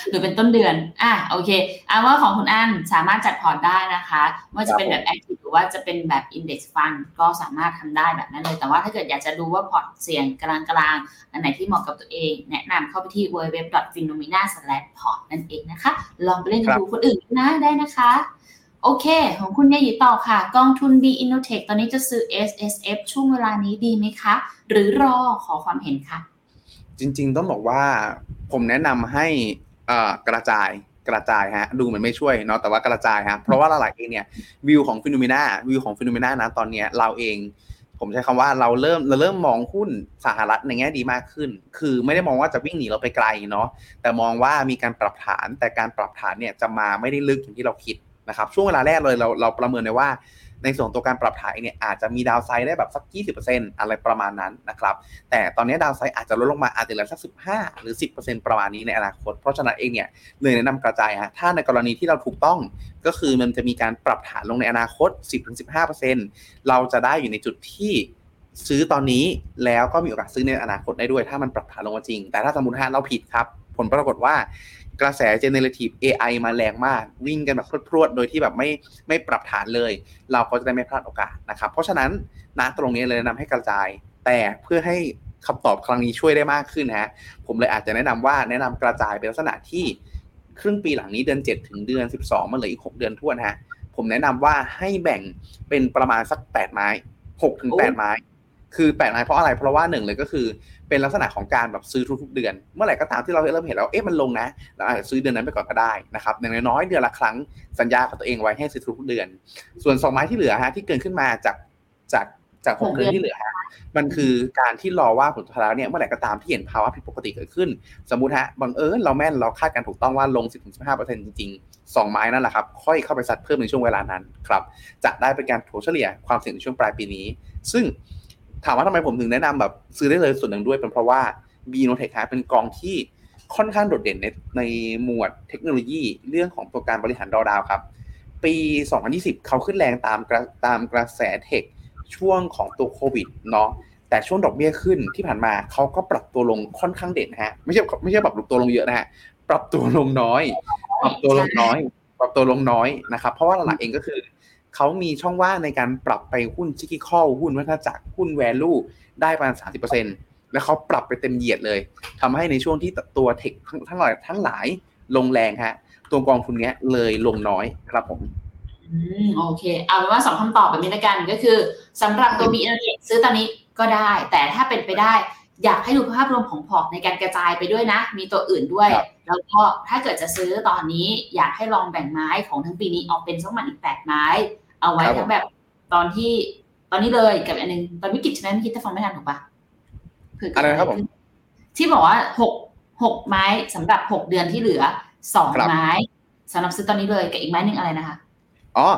หรือเป็นต้นเดือน อะโอเคอาว่าของคุณอันสามารถจัดพอร์ตได้นะคะว่าจะเป็นแบบ active หรือว่าจะเป็นแบบ index fund ก็สามารถทำได้แบบนั้นเลย แต่ว่าถ้าเกิดอยากจะดูว่าพอร์ตเสี่ยงกลางกลางอันไหนที่เหมาะกับตัวเอง แนะนำเข้าไปที่ www.finnomena/port นั่นเองนะคะ ลองไปเล่นดูคนอื่นนะได้นะคะโอเค ของคุณยายีต่อค่ะ กองทุน B Innotech ตอนนี้จะซื้อ SSF ช่วงเวลานี้ดีไหมคะ หรือรอขอความเห็นค่ะ จริง ๆ ต้องบอกว่าผมแนะนำให้กระจายกระจายฮะดูเหมันไม่ช่วยเนาะแต่ว่ากระจายฮะเพราะว่าหลายๆเองเนี่ยวิวของฟิโนเมนาวิวของฟิโนเมนานะตอนเนี้ยเราเอง ผมใช้คำว่าเราเริ่มเราเริ่มมองหุ้นสหรัฐในแง่ดีมากขึ้น คือไม่ได้มองว่าจะวิ่งหนีเราไปไกลเนาะแต่มองว่ามีการปรับฐานแต่การปรับฐานเนี่ยจะมาไม่ได้ลึกอย่างที่เราคิดนะครับช่วงเวลาแรกเลยเราเราประเมินได้ว่า ในส่วนตัวการปรับถ่ายเนี่ยอาจจะมีดาวไซด์ได้แบบสัก 20%อะไรประมาณนั้นนะครับแต่ตอนนี้ดาวไซด์อาจจะลดลงมาอาจจะเหลือสัก 15 หรือ 10%ประมาณนี้ในอนาคต เพราะฉะนั้นเองเนี่ยเลยแนะนำกระจายฮะถ้าในกรณีที่เราถูกต้องก็คือมันจะมีการปรับฐานลงในอนาคต 10-15%เราจะได้อยู่ในจุดที่ซื้อตอนนี้แล้วก็มีโอกาสซื้อในอนาคตได้ด้วย ถ้ามันปรับฐานลงมาจริง แต่ถ้าสมมติฮะเราผิดครับ ผลปรากฏว่า กระแส generative AI มาแรงมาก วิ่งกันแบบพรวดๆ โดยที่แบบไม่ไม่ปรับฐานเลย เราก็จะได้ไม่พลาดโอกาสนะครับ เพราะฉะนั้นณตรงนี้เลยแนะนำให้กระจาย แต่เพื่อให้คำตอบครั้งนี้ช่วยได้มากขึ้นฮะผมเลยอาจจะแนะนำว่าแนะนำกระจายเป็นลักษณะที่ครึ่งปีหลังนี้เดือน 7 ถึงเดือน 12มันเหลืออีก 6 เดือนทั่วนะฮะผมแนะนำว่าให้แบ่งเป็นประมาณสัก 8 ไม้6ถึง8ไม้ คือ 8 ไม้เพราะอะไรเพราะว่าหนึ่งเลยก็คือ เป็นลักษณะของการแบบซื้อทุกๆเดือน เมื่อไหร่ก็ตามที่เราเริ่มเห็นแล้วเอ๊ะมันลงนะเราอาจจะซื้อเดือนนั้นไปก่อนก็ได้นะครับอย่างน้อยๆเดือนละครั้งสัญญากับตัวเองไว้ให้ซื้อทุกเดือน ส่วนสองไม้ที่เหลือฮะที่เกินขึ้นมาจากจากจากหกเดือนที่เหลือฮะมันคือการที่รอว่าผลสุดท้ายแล้วเนี่ยเมื่อไหร่ก็ตามที่เห็นภาวะผิดปกติเกิดขึ้น สมมุติฮะบังเอิญเราแม่นเราคาดการถูกต้องว่าลง 10-15%จริงๆ 2 ไม้นั่นแหละครับ ค่อยเข้าไปซัดเพิ่มในช่วงเวลานั้นครับจะได้เป็นการถัวเฉลี่ยความเสี่ยงในช่วงปลายปีนี้ ซึ่ง ถามว่าทำไมผมถึงแนะนำแบบซื้อได้เลยส่วนหนึ่งด้วยเป็นเพราะว่า b n o t e c h เป็นกองที่ค่อนข้างโดดเด่นในในหมวดเทคโนโลยีเรื่องของตัวการบริหารดาวดาวครับ ปี 2020 เขาขึ้นแรงตามกระตามกระแสเทคช่วงของตัวโควิดเนาะแต่ช่วงดอกเบี้ยขึ้นที่ผ่านมาเขาก็ปรับตัวลงค่อนข้างเด่นฮะไม่ใช่ไม่ใช่ปรับตัวลงเยอะนะฮะปรับตัวลงน้อย ปรับตัวลงน้อย ปรับตัวลงน้อยนะครับเพราะว่าหลักเองก็คือ เขามีช่องว่างในการปรับไปหุ้นชิคกี้คอลหุ้นวัฒจักรหุ้นแวลูได้ประมาณ 30%แล้วเขาปรับไปเต็มเหยียดเลยทำให้ในช่วงที่ตัวเทคทั้งทั้งหลายทั้งหลายลงแรงฮะ ตัวกองทุนเนี้ยเลยลงน้อยครับผมอืมโอเค เอาเป็นว่าสองคำตอบแบบนี้ละกันก็คือสำหรับตัว b ีเอซื้อตอนนี้ก็ได้ แต่ถ้าเป็นไปได้อยากให้ดูภาพรวมของพอร์ตในการกระจายไปด้วยนะ มีตัวอื่นด้วยครับแล้วก็ถ้าเกิดจะซื้อตอนนี้ อยากให้ลองแบ่งไม้ของทั้งปีนี้ออกเป็นสักมันอีกแปดไม้ เอาไว้ทั้งแบบตอนที่ตอนนี้เลยกับอันหนึงตอนวิกฤตใช่ไหมไม่คิดจะฟังไม่ทันถูกปะเผื่อเกิดอะไรนะครับผมขึ้นที่บอกว่าหกหกไม้สำหรับหกเดือนที่เหลือสองครับไม้สำหรับซื้อตอนนี้เลยกับอีกไม้หนึ่งอะไรนะคะอ๋อ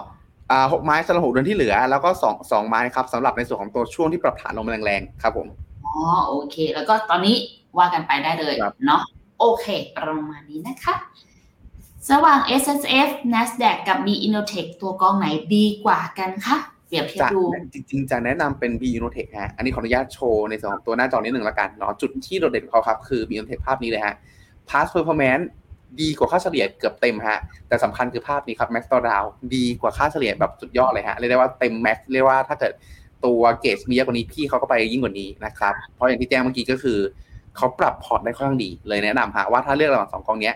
อ่าหกไม้สำหรับหกเดือนที่เหลือ แล้วก็สองสองไม้ครับสำหรับในส่วนของตัวช่วงที่ปรับฐานลงมาแรงๆครับผมอ๋อโอเค แล้วก็ตอนนี้ว่ากันไปได้เลยครับเนาะโอเค ประมาณนี้นะคะ ระหว่าง S S F NASDAQ กับ B Innotech ตัวกองไหนดีกว่ากันคะเปรียบเทียบจะดูจริงๆ จะแนะนำเป็น b u n o t e c h ฮะ อันนี้ขออนุญาตโชว์ในส่วนของตัวหน้าจอนิดหนึ่งละกันเนาะจุดที่โดดเด่นของเขาครับ คือ b u n o t e c h ภาพนี้เลยฮะ past performance ดีกว่าค่าเฉลี่ยเกือบเต็มฮะ แต่สำคัญคือภาพนี้ครับ max drawdown ดีกว่าค่าเฉลี่ยแบบสุดยอดเลยฮะ เรียกได้ว่าเต็ม max เรียกว่าถ้าเกิดตัวเกจมีเยอะกว่านี้พี่เขาก็ไปยิ่งกว่านี้นะครับ เพราะอย่างที่แจ้งเมื่อกี้ก็คือเขาปรับพอร์ตได้ค่อนข้างดีเลยแนะนำฮะว่าถ้าเลือกระหว่างสองกองเนี้ย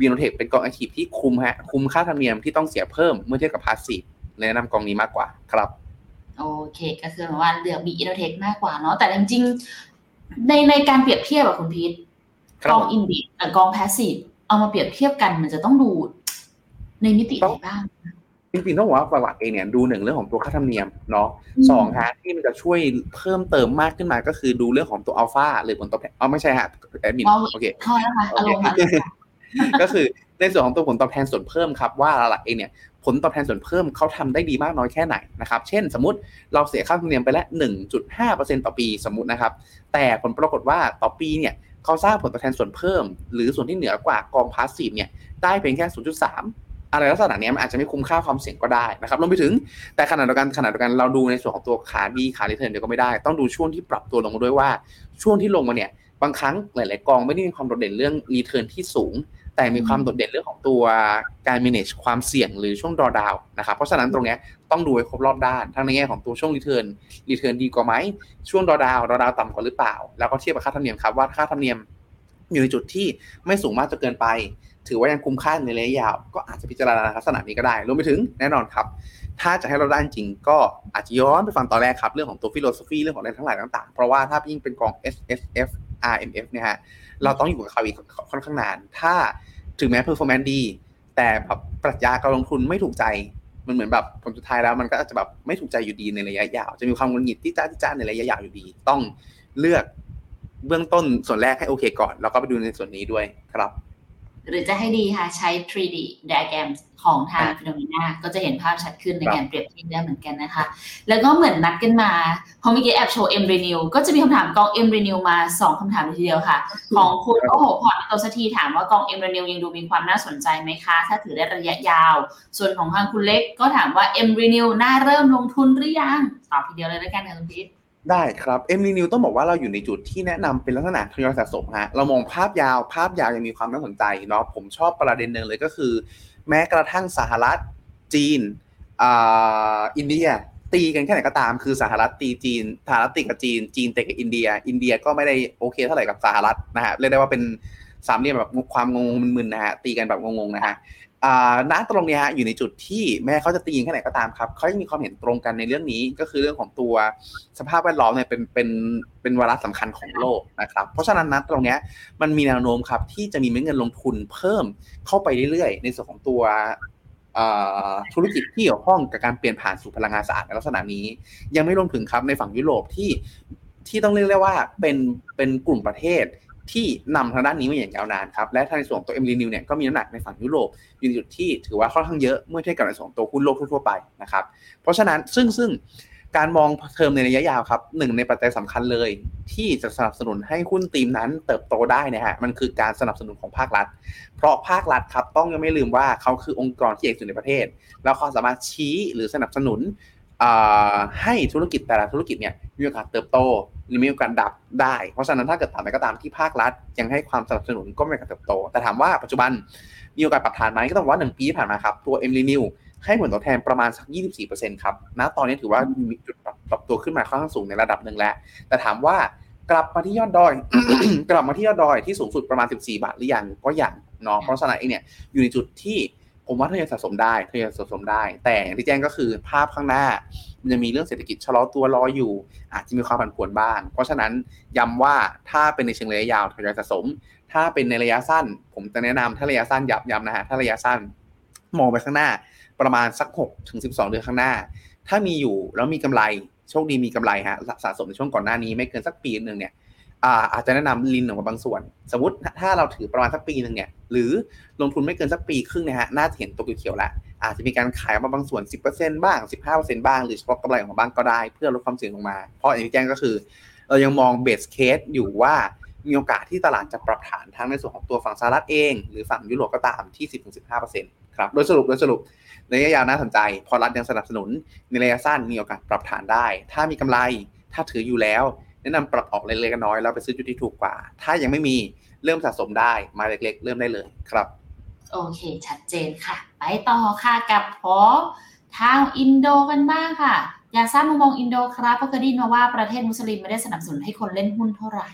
b u n o t e c h เป็นกอง active ที่คุ้มฮะ คุ้มค่าธรรมเนียมที่ต้องเสียเพิ่มเมื่อเทียบกับ passive เลยแนะนำกองนี้มากกว่าครับโอเค ก็คือหมายว่าเลือก B Innotech มากกว่าเนาะแต่จริงๆในในการเปรียบเทียบอะคุณพีทครับกอง index กับกอง passive เอามาเปรียบเทียบกันมันจะต้องดูในมิติไหนบ้างจริงๆต้องบอกว่าหลักๆเองเนี่ยดูหนึ่งเรื่องของตัวค่าธรรมเนียมเนาะอืมสองฮะที่มันจะช่วยเพิ่มเติมมากขึ้นมาก็คือดูเรื่องของตัวอัลฟาหรือผลตอบแทนอ๋อไม่ใช่ฮะแอดมินเอาโอเคพอแล้วค่ะอารมณ์อารมณ์ ก็คือในส่วนของตัวผลตอบแทนส่วนเพิ่มครับว่าหลักเองเนี่ยผลตอบแทนส่วนเพิ่มเขาทำได้ดีมากน้อยแค่ไหนนะครับ เช่นสมมติเราเสียค่าธรรมเนียมไปแล้ว1.5%ต่อปีสมมตินะครับ แต่ผลปรากฏว่าต่อปีเนี่ยเขาสร้างผลตอบแทนส่วนเพิ่ม หรือส่วนที่เหนือกว่ากองพาสซีฟเนี่ยได้เพียงแค่ 0.3 อะไรลักษณะนี้มันอาจจะไม่คุ้มค่าความเสี่ยงก็ได้นะครับรวมไปถึงแต่ขณะเดียวกันขณะเดียวกันเราดูในส่วนของตัวขา B ขา return เดียวก็ไม่ได้ ต้องดูช่วงที่ปรับตัวลงมาด้วยว่าช่วงที่ลงมาเนี่ย บางครั้งหลาย ๆ กองไม่ได้มีความโดดเด่นเรื่อง return ที่สูง แต่มีความโดดเด่นเรื่องของตัวการ manage ความเสี่ยงหรือช่วง drawdown นะครับ เพราะฉะนั้นตรงเนี้ยต้องดูให้ครบรอบด้าน ทั้งในแง่ของตัวช่วง return return ดีกว่าไหม ช่วง drawdown drawdown ต่ำกว่าหรือเปล่า แล้วก็เทียบกับค่าธรรมเนียมครับว่าค่าธรรมเนียมอยู่ในจุดที่ไม่สูงมากจนเกินไป ถือว่ายังคุ้มค่าในระยะยาว ก็อาจจะพิจารณาลักษณะนี้ก็ได้ รวมไปถึงแน่นอนครับ ถ้าจะให้เราได้จริงก็อาจจะย้อนไปฟังตอนแรกครับ เรื่องของตัว philosophy เรื่องของอะไรทั้งหลายต่างๆ เพราะว่าถ้ายิ่งเป็นกอง S S F R M F เนี่ยฮะเราต้องอยู่กับเขาอีกค่อนข้างนาน ถ้าถึงแม้ performance ดี แต่แบบปรัชญาการลงทุนไม่ถูกใจมันเหมือนแบบผลสุดท้ายแล้วมันก็อาจจะแบบไม่ถูกใจอยู่ดีในระยะยาว จะมีความหงุดหงิดที่จ้าที่จ้าในระยะยาวอยู่ดี ต้องเลือกเบื้องต้นส่วนแรกให้โอเคก่อน แล้วก็ไปดูในส่วนนี้ด้วยครับ หรือจะให้ดีค่ะใช้ 3D diagram ของทาง Finnomena ก็จะเห็นภาพชัดขึ้นในการเปรียบเทียบได้เหมือนกันนะคะ แล้วก็เหมือนนัดกันมาพอเมื่อกี้แอบโชว์ M Renew ก็จะมีคำถามกอง M Renew มา 2คำถามเลยทีเดียวค่ะ ของคุณโอ้โหพอร์ตตัวสักทีถามว่ากอง M Renew ยังดูมีความน่าสนใจไหมคะ ถ้าถือได้ระยะยาว ส่วนของทางคุณเล็กก็ถามว่า M Renew น่าเริ่มลงทุนหรือยัง ตอบทีเดียวเลยแล้วกันค่ะคุณพีท ได้ครับ M Renew ต้องบอกว่าเราอยู่ในจุดที่แนะนำเป็นลักษณะทยอยสะสมฮะเรามองภาพยาวภาพยาวยังมีความน่าสนใจเนาะผมชอบประเด็นหนึ่งเลยก็คือ แม้กระทั่งสหรัฐ จีนอ่าอินเดีย ตีกันแค่ไหนก็ตาม คือสหรัฐตีจีนสหรัฐตีกับจีน จีนเตะกับอินเดีย อินเดียก็ไม่ได้โอเคเท่าไหร่กับสหรัฐนะฮะเรียกได้ว่าเป็นสามเหลี่ยมแบบความงงมึนๆนะฮะตีกันแบบงงๆนะฮะ ณตรงนี้ฮะอยู่ในจุดที่แม้เขาจะตียิงแค่ไหนก็ตามครับเขายังมีความเห็นตรงกันในเรื่องนี้ก็คือเรื่องของตัวสภาพแวดล้อมเนี่ยเป็นเป็นเป็นวาระสำคัญของโลกนะครับเพราะฉะนั้นณตรงนี้มันมีแนวโน้มครับที่จะมีเม็ดเงินลงทุนเพิ่มเข้าไปเรื่อยๆ ในส่วนของตัวธุรกิจที่เกี่ยวข้องกับการเปลี่ยนผ่านสู่พลังงานสะอาดในลักษณะนี้ ยังไม่รวมถึงครับในฝั่งยุโรปที่ที่ต้องเรียกได้ว่าเป็นเป็นกลุ่มประเทศ ที่นำทางด้านนี้มาอย่างยาวนานครับและทางในส่วนตัวเอ็มรีนิวเนี่ยก็มีน้ำหนักในฝั่งยุโรปอยู่ในจุดที่ถือว่าค่อนข้างเยอะเมื่อเทียบกับในส่วนตัวหุ้นโลกทั่วไปนะครับเพราะฉะนั้นซึ่งซึ่งการมองเทอมในระยะยาวครับหนึ่งในปัจจัยสำคัญเลย ที่จะสนับสนุนให้หุ้นตีมนั้นเติบโตได้นะฮะมันคือการสนับสนุนของภาครัฐ เพราะภาครัฐครับต้องยังไม่ลืมว่าเขาคือองค์กรที่ใหญ่สุดในประเทศ แล้วเขาสามารถชี้หรือสนับสนุน ให้ธุรกิจแต่ละธุรกิจเนี่ยมีโอกาสเติบโตหรือมีโอกาสดับได้ เพราะฉะนั้นถ้าเกิดตามใดก็ตามที่ภาครัฐ ยังให้ความสนับสนุนก็ไม่มีการเติบโต แต่ถามว่าปัจจุบันมีโอกาสปรับฐานไหมก็ต้องว่าหนึ่งปีที่ผ่านมาครับ ตัว m อ็ม e w ให้ผลตอบแทนประมาณสัก 24%ครับณตอนนี้ถือว่ามีจุดปรับตัวขึ้นมาค่อนข้างสูงในระดับหนึ่งแล้ว แต่ถามว่ากลับมาที่ยอดดอย กลับมาที่ยอดดอยที่สูงสุดประมาณ 14 บาทหรือยังก็อย่างเนาะเพราะฉะนั้นเองเนี่ยอยู่ในจุดที่ ผมว่าทยอยสะสมได้ทยอยสะสมได้ แต่อย่างที่แจ้งก็คือภาพข้างหน้า มันจะมีเรื่องเศรษฐกิจชะลอตัวรออยู่ อาจจะมีความผันผวนบ้าง เพราะฉะนั้นย้าว่าถ้าเป็นในเชิงระยะยาวทยอยสะสม ถ้าเป็นในระยะสั้น ผมจะแนะนำถ้าระยะสั้นย้ำย้ำนะฮะถ้าระยะสั้นมองไปข้างหน้า ประมาณสัก6ถึง12 เดือนข้างหน้า ถ้ามีอยู่แล้วมีกำไรโชคดีมีกำไรฮะสะสมในช่วงก่อนหน้านี้ไม่เกินสักปีนึงเนี่ย อาจจะแนะนำลินออกมาบางส่วน สมมติถ้าเราถือประมาณสักปีหนึ่งเนี่ยหรือลงทุนไม่เกินสักปีครึ่งนะฮะน่าจะเห็นตัวเขียวแล้วอาจจะมีการขายออกมาบางส่วน 10%บ้าง 15%บ้าง หรือเฉพาะกำไรของบ้างก็ได้ เพื่อลดความเสี่ยงลงมา เพราะอย่างที่แจ้งก็คือ เรายังมองเบสเคสอยู่ว่ามีโอกาสที่ตลาดจะปรับฐานทั้งในส่วนของตัวฝั่งสหรัฐเอง หรือฝั่งยุโรปก็ตามที่ 10-15%ครับโดยสรุปโดยสรุปในระยะยาวน่าสนใจ พอรัฐยังสนับสนุนในระยะสั้นมีโอกาสปรับฐานได้ ถ้ามีกำไรถ้าถืออยู่แล้ว แนะนำปรับออกเล็กๆน้อยแล้วไปซื้อจุดที่ถูกกว่า ถ้ายังไม่มีเริ่มสะสมได้มาเล็กๆ เริ่มได้เลยครับ โอเค ชัดเจนค่ะ ไปต่อค่ะกับพอทางอินโดกันบ้างค่ะ อยากทราบมุมมองอินโดครับเพราะเคยได้ยินมาว่าประเทศมุสลิมไม่ได้สนับสนุนให้คนเล่นหุ้นเท่าไหร่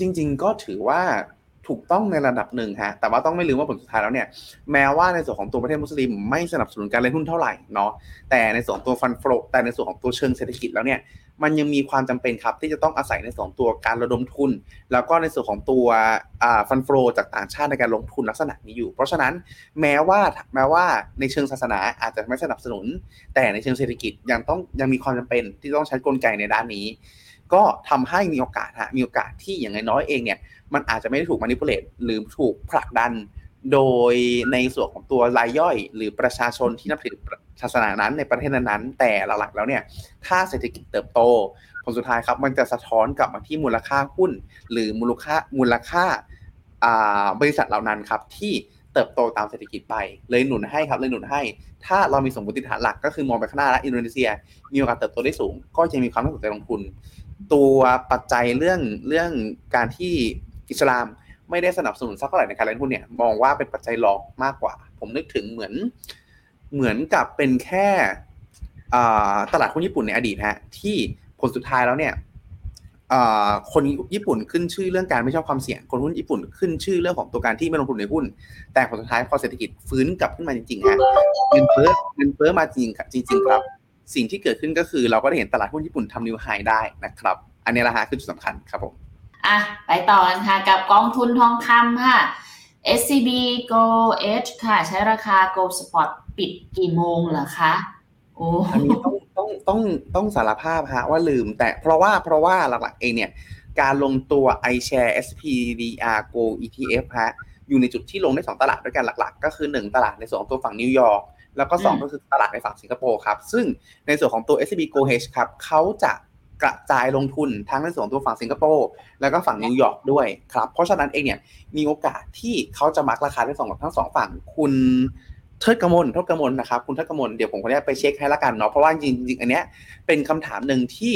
จริง ๆ ก็ถือว่า ถูกต้องในระดับหนึ่งฮะ แต่ว่าต้องไม่ลืมว่าผลสุดท้ายแล้วเนี่ย แม้ว่าในส่วนของตัวประเทศมุสลิมไม่สนับสนุนการเล่นหุ้นเท่าไหร่เนาะ แต่ในส่วนตัวฟันโฟแต่ในส่วนของตัวเชิงเศรษฐกิจแล้วเนี่ย มันยังมีความจำเป็นครับที่จะต้องอาศัยในส่วนตัวการระดมทุน แล้วก็ในส่วนของตัวฟันโฟจากต่างชาติในการลงทุนลักษณะนี้อยู่ เพราะฉะนั้นแม้ว่าแม้ว่าในเชิงศาสนาอาจจะไม่สนับสนุน แต่ในเชิงเศรษฐกิจยังต้องยังมีความจำเป็นที่ต้องใช้กลไกในด้านนี้ ก็ทำให้มีโอกาสฮะมีโอกาสที่อย่างน้อยเองเนี่ยมันอาจจะไม่ได้ถูกมานิพุเลตหรือถูกผลักดันโดยในส่วนของตัวรายย่อย หรือประชาชนที่นับถือศาสนานั้นในประเทศนั้นๆแต่หลักๆแล้วเนี่ยถ้าเศรษฐกิจเติบโต ผลสุดท้ายครับมันจะสะท้อนกลับมาที่มูลค่าหุ้น หรือมูลค่ามูลค่าบริษัทเหล่านั้นครับที่เติบโตตามเศรษฐกิจไป เลยหนุนให้ครับเลยหนุนให้ ถ้าเรามีสมมติฐานหลักก็คือมองไปข้างหน้าแล้วอินโดนีเซีย มีโอกาสเติบโตได้สูง ก็จะมีความน่าสนใจลงทุน ตัวปัจจัยเรื่องเรื่องการที่อิสลามไม่ได้สนับสนุนสักเท่าไหร่ในการเล่นหุ้นเนี่ยมองว่าเป็นปัจจัยรองมากกว่า ผมนึกถึงเหมือนเหมือนกับเป็นแค่ตลาดหุ้นญี่ปุ่นในอดีตฮะที่ผลสุดท้ายแล้วเนี่ยคนญี่ปุ่นขึ้นชื่อเรื่องการไม่ชอบความเสี่ยง คนหุ้นญี่ปุ่นขึ้นชื่อเรื่องของตัวการที่ไม่ลงทุนในหุ้น แต่ผลสุดท้ายพอเศรษฐกิจฟื้นกลับขึ้นมาจริงๆฮะเงินเฟ้อเงินเฟ้อมาจริงจริงๆครับ สิ่งที่เกิดขึ้นก็คือเราก็ได้เห็นตลาดหุ้นญี่ปุ่นทำนิวไฮได้นะครับ อันนี้แหละฮะคือจุดสำคัญครับผมอะไปต่อกันค่ะ กับกองทุนทองคำค่ะ SCB Go Edge ค่ะ ใช้ราคา Go Spot ปิดกี่โมงเหรอคะโอ้อันนี้ต้องต้องต้องต้องสารภาพฮะว่าลืม แต่เพราะว่าเพราะว่าหลักๆเองเนี่ย การลงตัว iShare SPDR Go ETF ฮะอยู่ในจุดที่ลงได้ 2 ตลาดด้วยกันหลัก ๆ ก็คือ 1 ตลาดในส่วนของตัวฝั่งนิวยอร์ก แล้วก็ 2 ก็คือตลาดในฝั่งสิงคโปร์ครับ ซึ่งในส่วนของตัว SCB Gold Hedge ครับเขาจะกระจายลงทุนทั้งในส่วนตัวฝั่งสิงคโปร์แล้วก็ฝั่งนิวยอร์กด้วยครับ เพราะฉะนั้นเองเนี่ยมีโอกาสที่เขาจะมักราคาได้สองทั้งสองฝั่งคุณเทิดกมลเทิดกมลนะครับคุณเทิดกมลเดี๋ยวผมขออนุญาตไปเช็คให้ละกันเนาะเพราะว่าจริงๆอันเนี้ยเป็นคำถามหนึ่งที่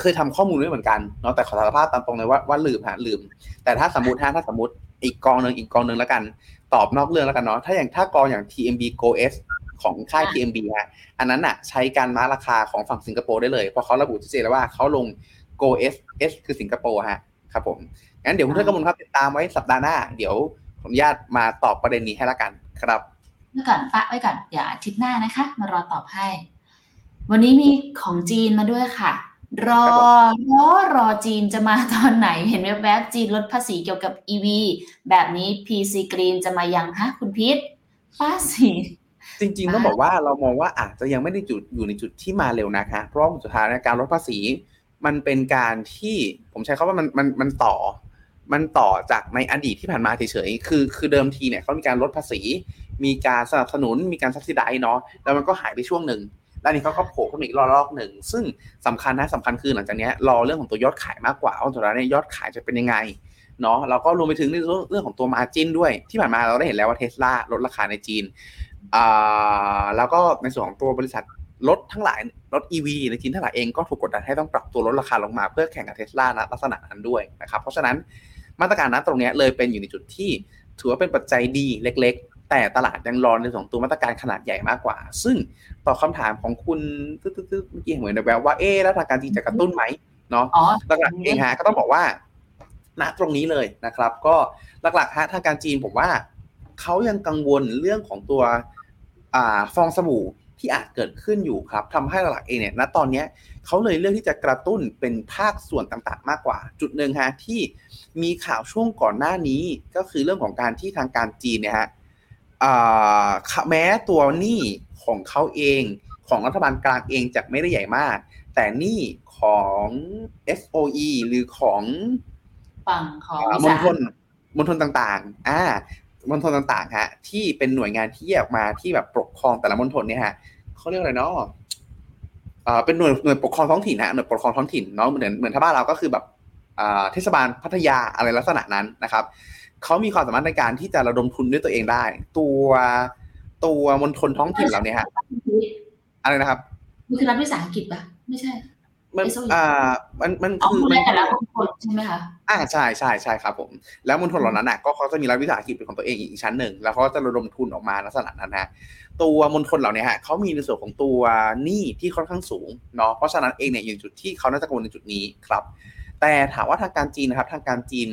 เคยทำข้อมูลไว้เหมือนกันเนาะแต่ขอสารภาพตามตรงเลยว่าว่าลืมฮะลืม แต่ถ้าสมมติถ้าสมมติอีกกองหนึ่งอีกกองหนึ่งแล้วกัน ตอบนอกเรื่องแล้วกันเนาะถ้าอย่างถ้ากองอย่าง TMB Go S ของค่าย TMB ฮะอันนั้นอะใช้การมาราคาของฝั่งสิงคโปร์ได้เลย เพราะเขาระบุชัดเจนแล้วว่าเขาลง Go S S คือสิงคโปร์ฮะครับผมงั้นเดี๋ยวคุณเทิดกมลครับติดตามไว้สัปดาห์หน้า เดี๋ยวขออนุญาตมาตอบประเด็นนี้ให้ละกันครับเมื่อก่อนปะไว้ก่อนอย่าอาทิตย์หน้านะคะ มารอตอบให้ วันนี้มีของจีนมาด้วยค่ะรอรอรอจีนจะมาตอนไหนเห็นแวบๆจีนลดภาษีเกี่ยวกับ EV แบบนี้ PC Green จะมายังฮะคุณพิษภาษี จจริงๆต้องบอกว่าเรามองว่าอาจจะยังไม่ได้จุดอยู่ในจุดที่มาเร็วนะคะ เพราะว่าสุดท้ายการลดภาษี มันเป็นการที่ผมใช้คาว่ามันมันมันต่อ มันต่อจากในอดีตที่ผ่านมาเฉยๆคือคือเดิมทีเนี่ยเขามีการลดภาษี มีการสนับสนุน มีการซับซิไดเนาะแล้วมันก็หายไปช่วงหนึ่งแล้วนี้เขาก็โผล่ขึ้นมาอีกรอบหนึ่งซึ่งสำคัญนะสำคัญคือหลังจากนี้รอเรื่องของตัวยอดขายมากกว่าว่าสุดท้ายเนี่ยยอดขายจะเป็นยังไงเนาะแล้วก็รวมไปถึงในเรื่องของตัวมาจินด้วย ที่ผ่านมาเราได้เห็นแล้วว่าเทสลาลดราคาในจีนอ่า แล้วก็ในส่วนของตัวบริษัทรถทั้งหลายรถ EV ในจีนทั้งหลายเองก็ถูกกดดันให้ต้องปรับตัวลดราคาลงมาเพื่อแข่งกับเทสลานะลักษณะนั้นด้วยนะครับ เพราะฉะนั้นมาตรการนั้นตรงนี้เลยเป็นอยู่ในจุดที่ถือว่าเป็นปัจจัยดีเล็ก ๆ แต่ตลาดยังรอในส่วนตัวมาตรการขนาดใหญ่มากกว่า ซึ่งตอบคาถามของคุณตึ๊ดๆเมื่อกี้เหมือนแบบว่าเอ๊แล้วทางการจีนจะกระตุ้นไหมเนาะหลักๆเองฮะก็ต้องบอกว่าณตรงนี้เลยนะครับ ก็หลักๆฮะทางการจีนผมว่า เขายังกังวลเรื่องของตัวอ่าฟองสบู่ที่อาจเกิดขึ้นอยู่ครับทำให้หลักเองเนี่ยณตอนนี้เขาเลยเลือกที่จะกระตุ้นเป็นภาคส่วนต่างๆ มากกว่า จุดหนึ่งฮะที่มีข่าวช่วงก่อนหน้านี้ก็คือเรื่องของการที่ทางการจีนเนี่ยฮะแม้ตัวหนี้ของเขาเองของรัฐบาลกลางเองจะไม่ได้ใหญ่มาก แต่หนี้ของ SOE หรือของฝั่งของมณฑลมณฑลต่างๆ อ่า มณฑลต่างๆฮะที่เป็นหน่วยงานที่แยกมาที่แบบปกครองแต่ละมณฑลเนี่ยฮะเขาเรียกอะไรเนาะอ่าเป็นหน่วยหน่วยปกครองท้องถิ่นนะหน่วยปกครองท้องถิ่นเนาะเหมือนเหมือนถ้าบ้านเราก็คือแบบอ่าเทศบาลพัทยาอะไรลักษณะนั้นนะครับเขามีความสามารถในการที่จะระดมทุนด้วยตัวเองได้ ตัวตัวมณฑลท้องถิ่นเราเนี่ยฮะอะไรนะครับมันคือรัฐวิสาหกิจปะไม่ใช่ มันอ่ามันมันคือมันแต่ละคนใช่ไหมคะอ่าใช่ใช่ใช่ครับผม แล้วมณฑลเหล่านั้นอะก็เขาจะมีรัฐวิสาหกิจเป็นของตัวเองอีกชั้นหนึ่ง แล้วเขาจะระดมทุนออกมาลักษณะนั้นฮะตัวมณฑลเหล่านี้ฮะเขามีในส่วนของตัวหนี้ที่ค่อนข้างสูงเนาะเพราะฉะนั้นเองเนี่ยอยู่จุดที่เขาน่าจะกังวลในจุดนี้ครับแต่ถามว่าทางการจีนนะครับ ทางการจีน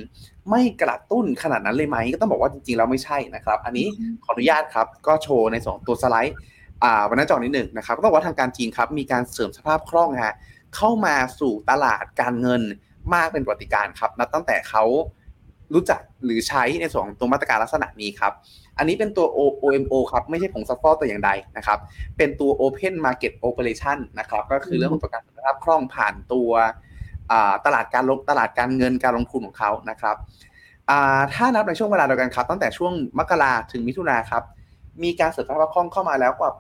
ไม่กระตุ้นขนาดนั้นเลยไหมก็ต้องบอกว่าจริงๆเราไม่ใช่นะครับ อันนี้ขออนุญาตครับ ก็โชว์ในสองตัวสไลด์อ่าวันนั้นจอนิดหนึ่งนะครับก็ต้องบอกว่าทางการจีนครับมีการเสริมสภาพคล่องฮะ เข้ามาสู่ตลาดการเงินมากเป็นปฏิการครับนับตั้งแต่เขารู้จักหรือใช้ในส่วนของตัวมาตรการลักษณะนี้ครับ อันนี้เป็นตัว OMO ครับ ไม่ใช่ผงซัฟฟอร์ตัวอย่างใดนะครับ เป็นตัว Open Market Operation นะครับ ก็คือเรื่องของประกันสภาพคล่องผ่านตัวตลาดการลงตลาดการเงินการลงทุนของเขานะครับ ถ้านับในช่วงเวลาเดียวกันครับ ตั้งแต่ช่วงมกราถึงมิถุนาครับ มีการเสริมสภาพคล่องเข้ามาแล้วกว่า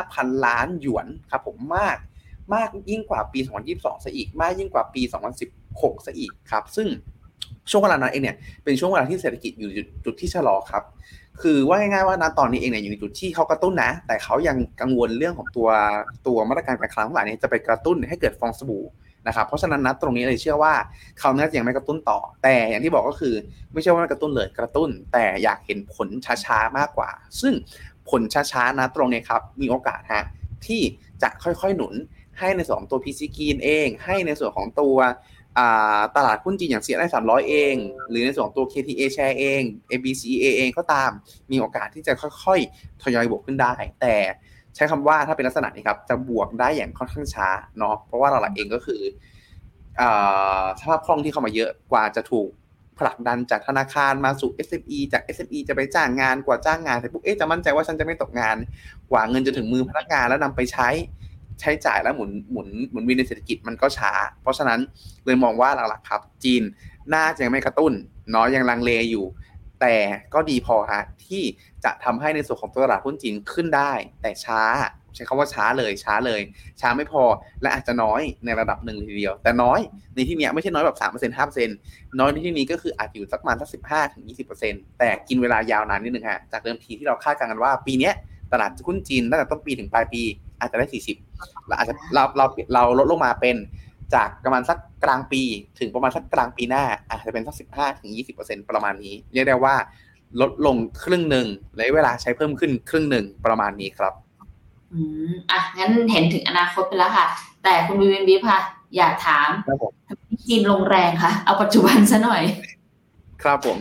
8,500ล้านหยวนครับผมมาก มากยิ่งกว่าปี 2022ซะอีก มากยิ่งกว่าปี 2016ซะอีกครับ ซึ่งช่วงเวลานั้นเองเนี่ยเป็นช่วงเวลาที่เศรษฐกิจอยู่จุดที่ชะลอครับ คือว่าง่ายๆว่าณตอนนี้เองเนี่ยอยู่ในจุดที่เขากระตุ้นนะ แต่เขายังกังวลเรื่องของตัวตัวมาตรการการคลังทั้งหลายนี้จะไปกระตุ้นให้เกิดฟองสบู่นะครับเพราะฉะนั้นนัดตรงนี้เลยเชื่อว่าเขาน่าจะยังไม่กระตุ้นต่อ แต่อย่างที่บอกก็คือไม่ใช่ว่าไม่กระตุ้นเลยกระตุ้น แต่อยากเห็นผลช้าๆมากกว่า ซึ่งผลช้าๆนะตรงนี้ครับมีโอกาสฮะที่จะค่อยๆหนุน ให้ในส่วนของตัว PC กีนเอง ให้ในส่วนของตัวตลาดหุ้นจีนอย่างเซียไอสามร้อยเอง หรือในส่วนของตัว KTA share เอง ABCA เองก็ตามมีโอกาสที่จะค่อยๆ ทยอยบวกขึ้นได้ แต่ใช้คำว่าถ้าเป็นลักษณะนี้ครับ จะบวกได้อย่างค่อนข้างช้าเนาะเพราะว่าหลักๆเองก็คือสภาพคล่องที่เข้ามาเยอะกว่าจะถูกผลักดันจากธนาคารมาสู่ SME จาก SME จะไปจ้างงานกว่าจ้างงานแต่ปุ๊บเอ๊ะจะมั่นใจว่าฉันจะไม่ตกงาน กว่าเงินจะถึงมือพนักงานแล้วนำไปใช้ ใช้จ่ายและหมุนหมุนหมุนวินในเศรษฐกิจมันก็ช้า เพราะฉะนั้นเลยมองว่าหลักๆครับ จีนน่าจะยังไม่กระตุ้นเนาะยังลังเลอยู่ แต่ก็ดีพอฮะที่จะทำให้ในส่วนของตลาดหุ้นจีนขึ้นได้ แต่ช้า ใช้คำว่าช้าเลยช้าเลย ช้าไม่พอและอาจจะน้อยในระดับหนึ่งทีเดียว แต่น้อยในที่นี้ไม่ใช่น้อยแบบสามเปอร์เซ็นต์ห้าเปอร์เซ็นต์น้อยในที่นี้ก็คืออาจอยู่สักประมาณสักสิบห้าถึงยี่สิบเปอร์เซ็นต์แต่กินเวลายาวนานนิดนึงฮะจากเดิมทีที่เราคาดการณ์กันว่าปีนี้ ตลาดหุ้นจีนตั้งแต่ต้นปีถึงปลายปี อาจจะได้ 40เราอาจจะเราเราเราลดลงมาเป็นจากประมาณสักกลางปี ถึงประมาณสักกลางปีหน้า อาจจะเป็นสักสิบห้าถึงยี่สิบเปอร์เซ็นประมาณนี้เรียกได้ว่าลดลงครึ่งหนึ่งและเวลาใช้เพิ่มขึ้นครึ่งหนึ่งประมาณนี้ครับ อืมอะงั้นเห็นถึงอนาคตไปแล้วค่ะ แต่คุณวินวิค่ะอยากถามทำไมจีนลงแรงคะเอาปัจจุบันซะหน่อย ครับผม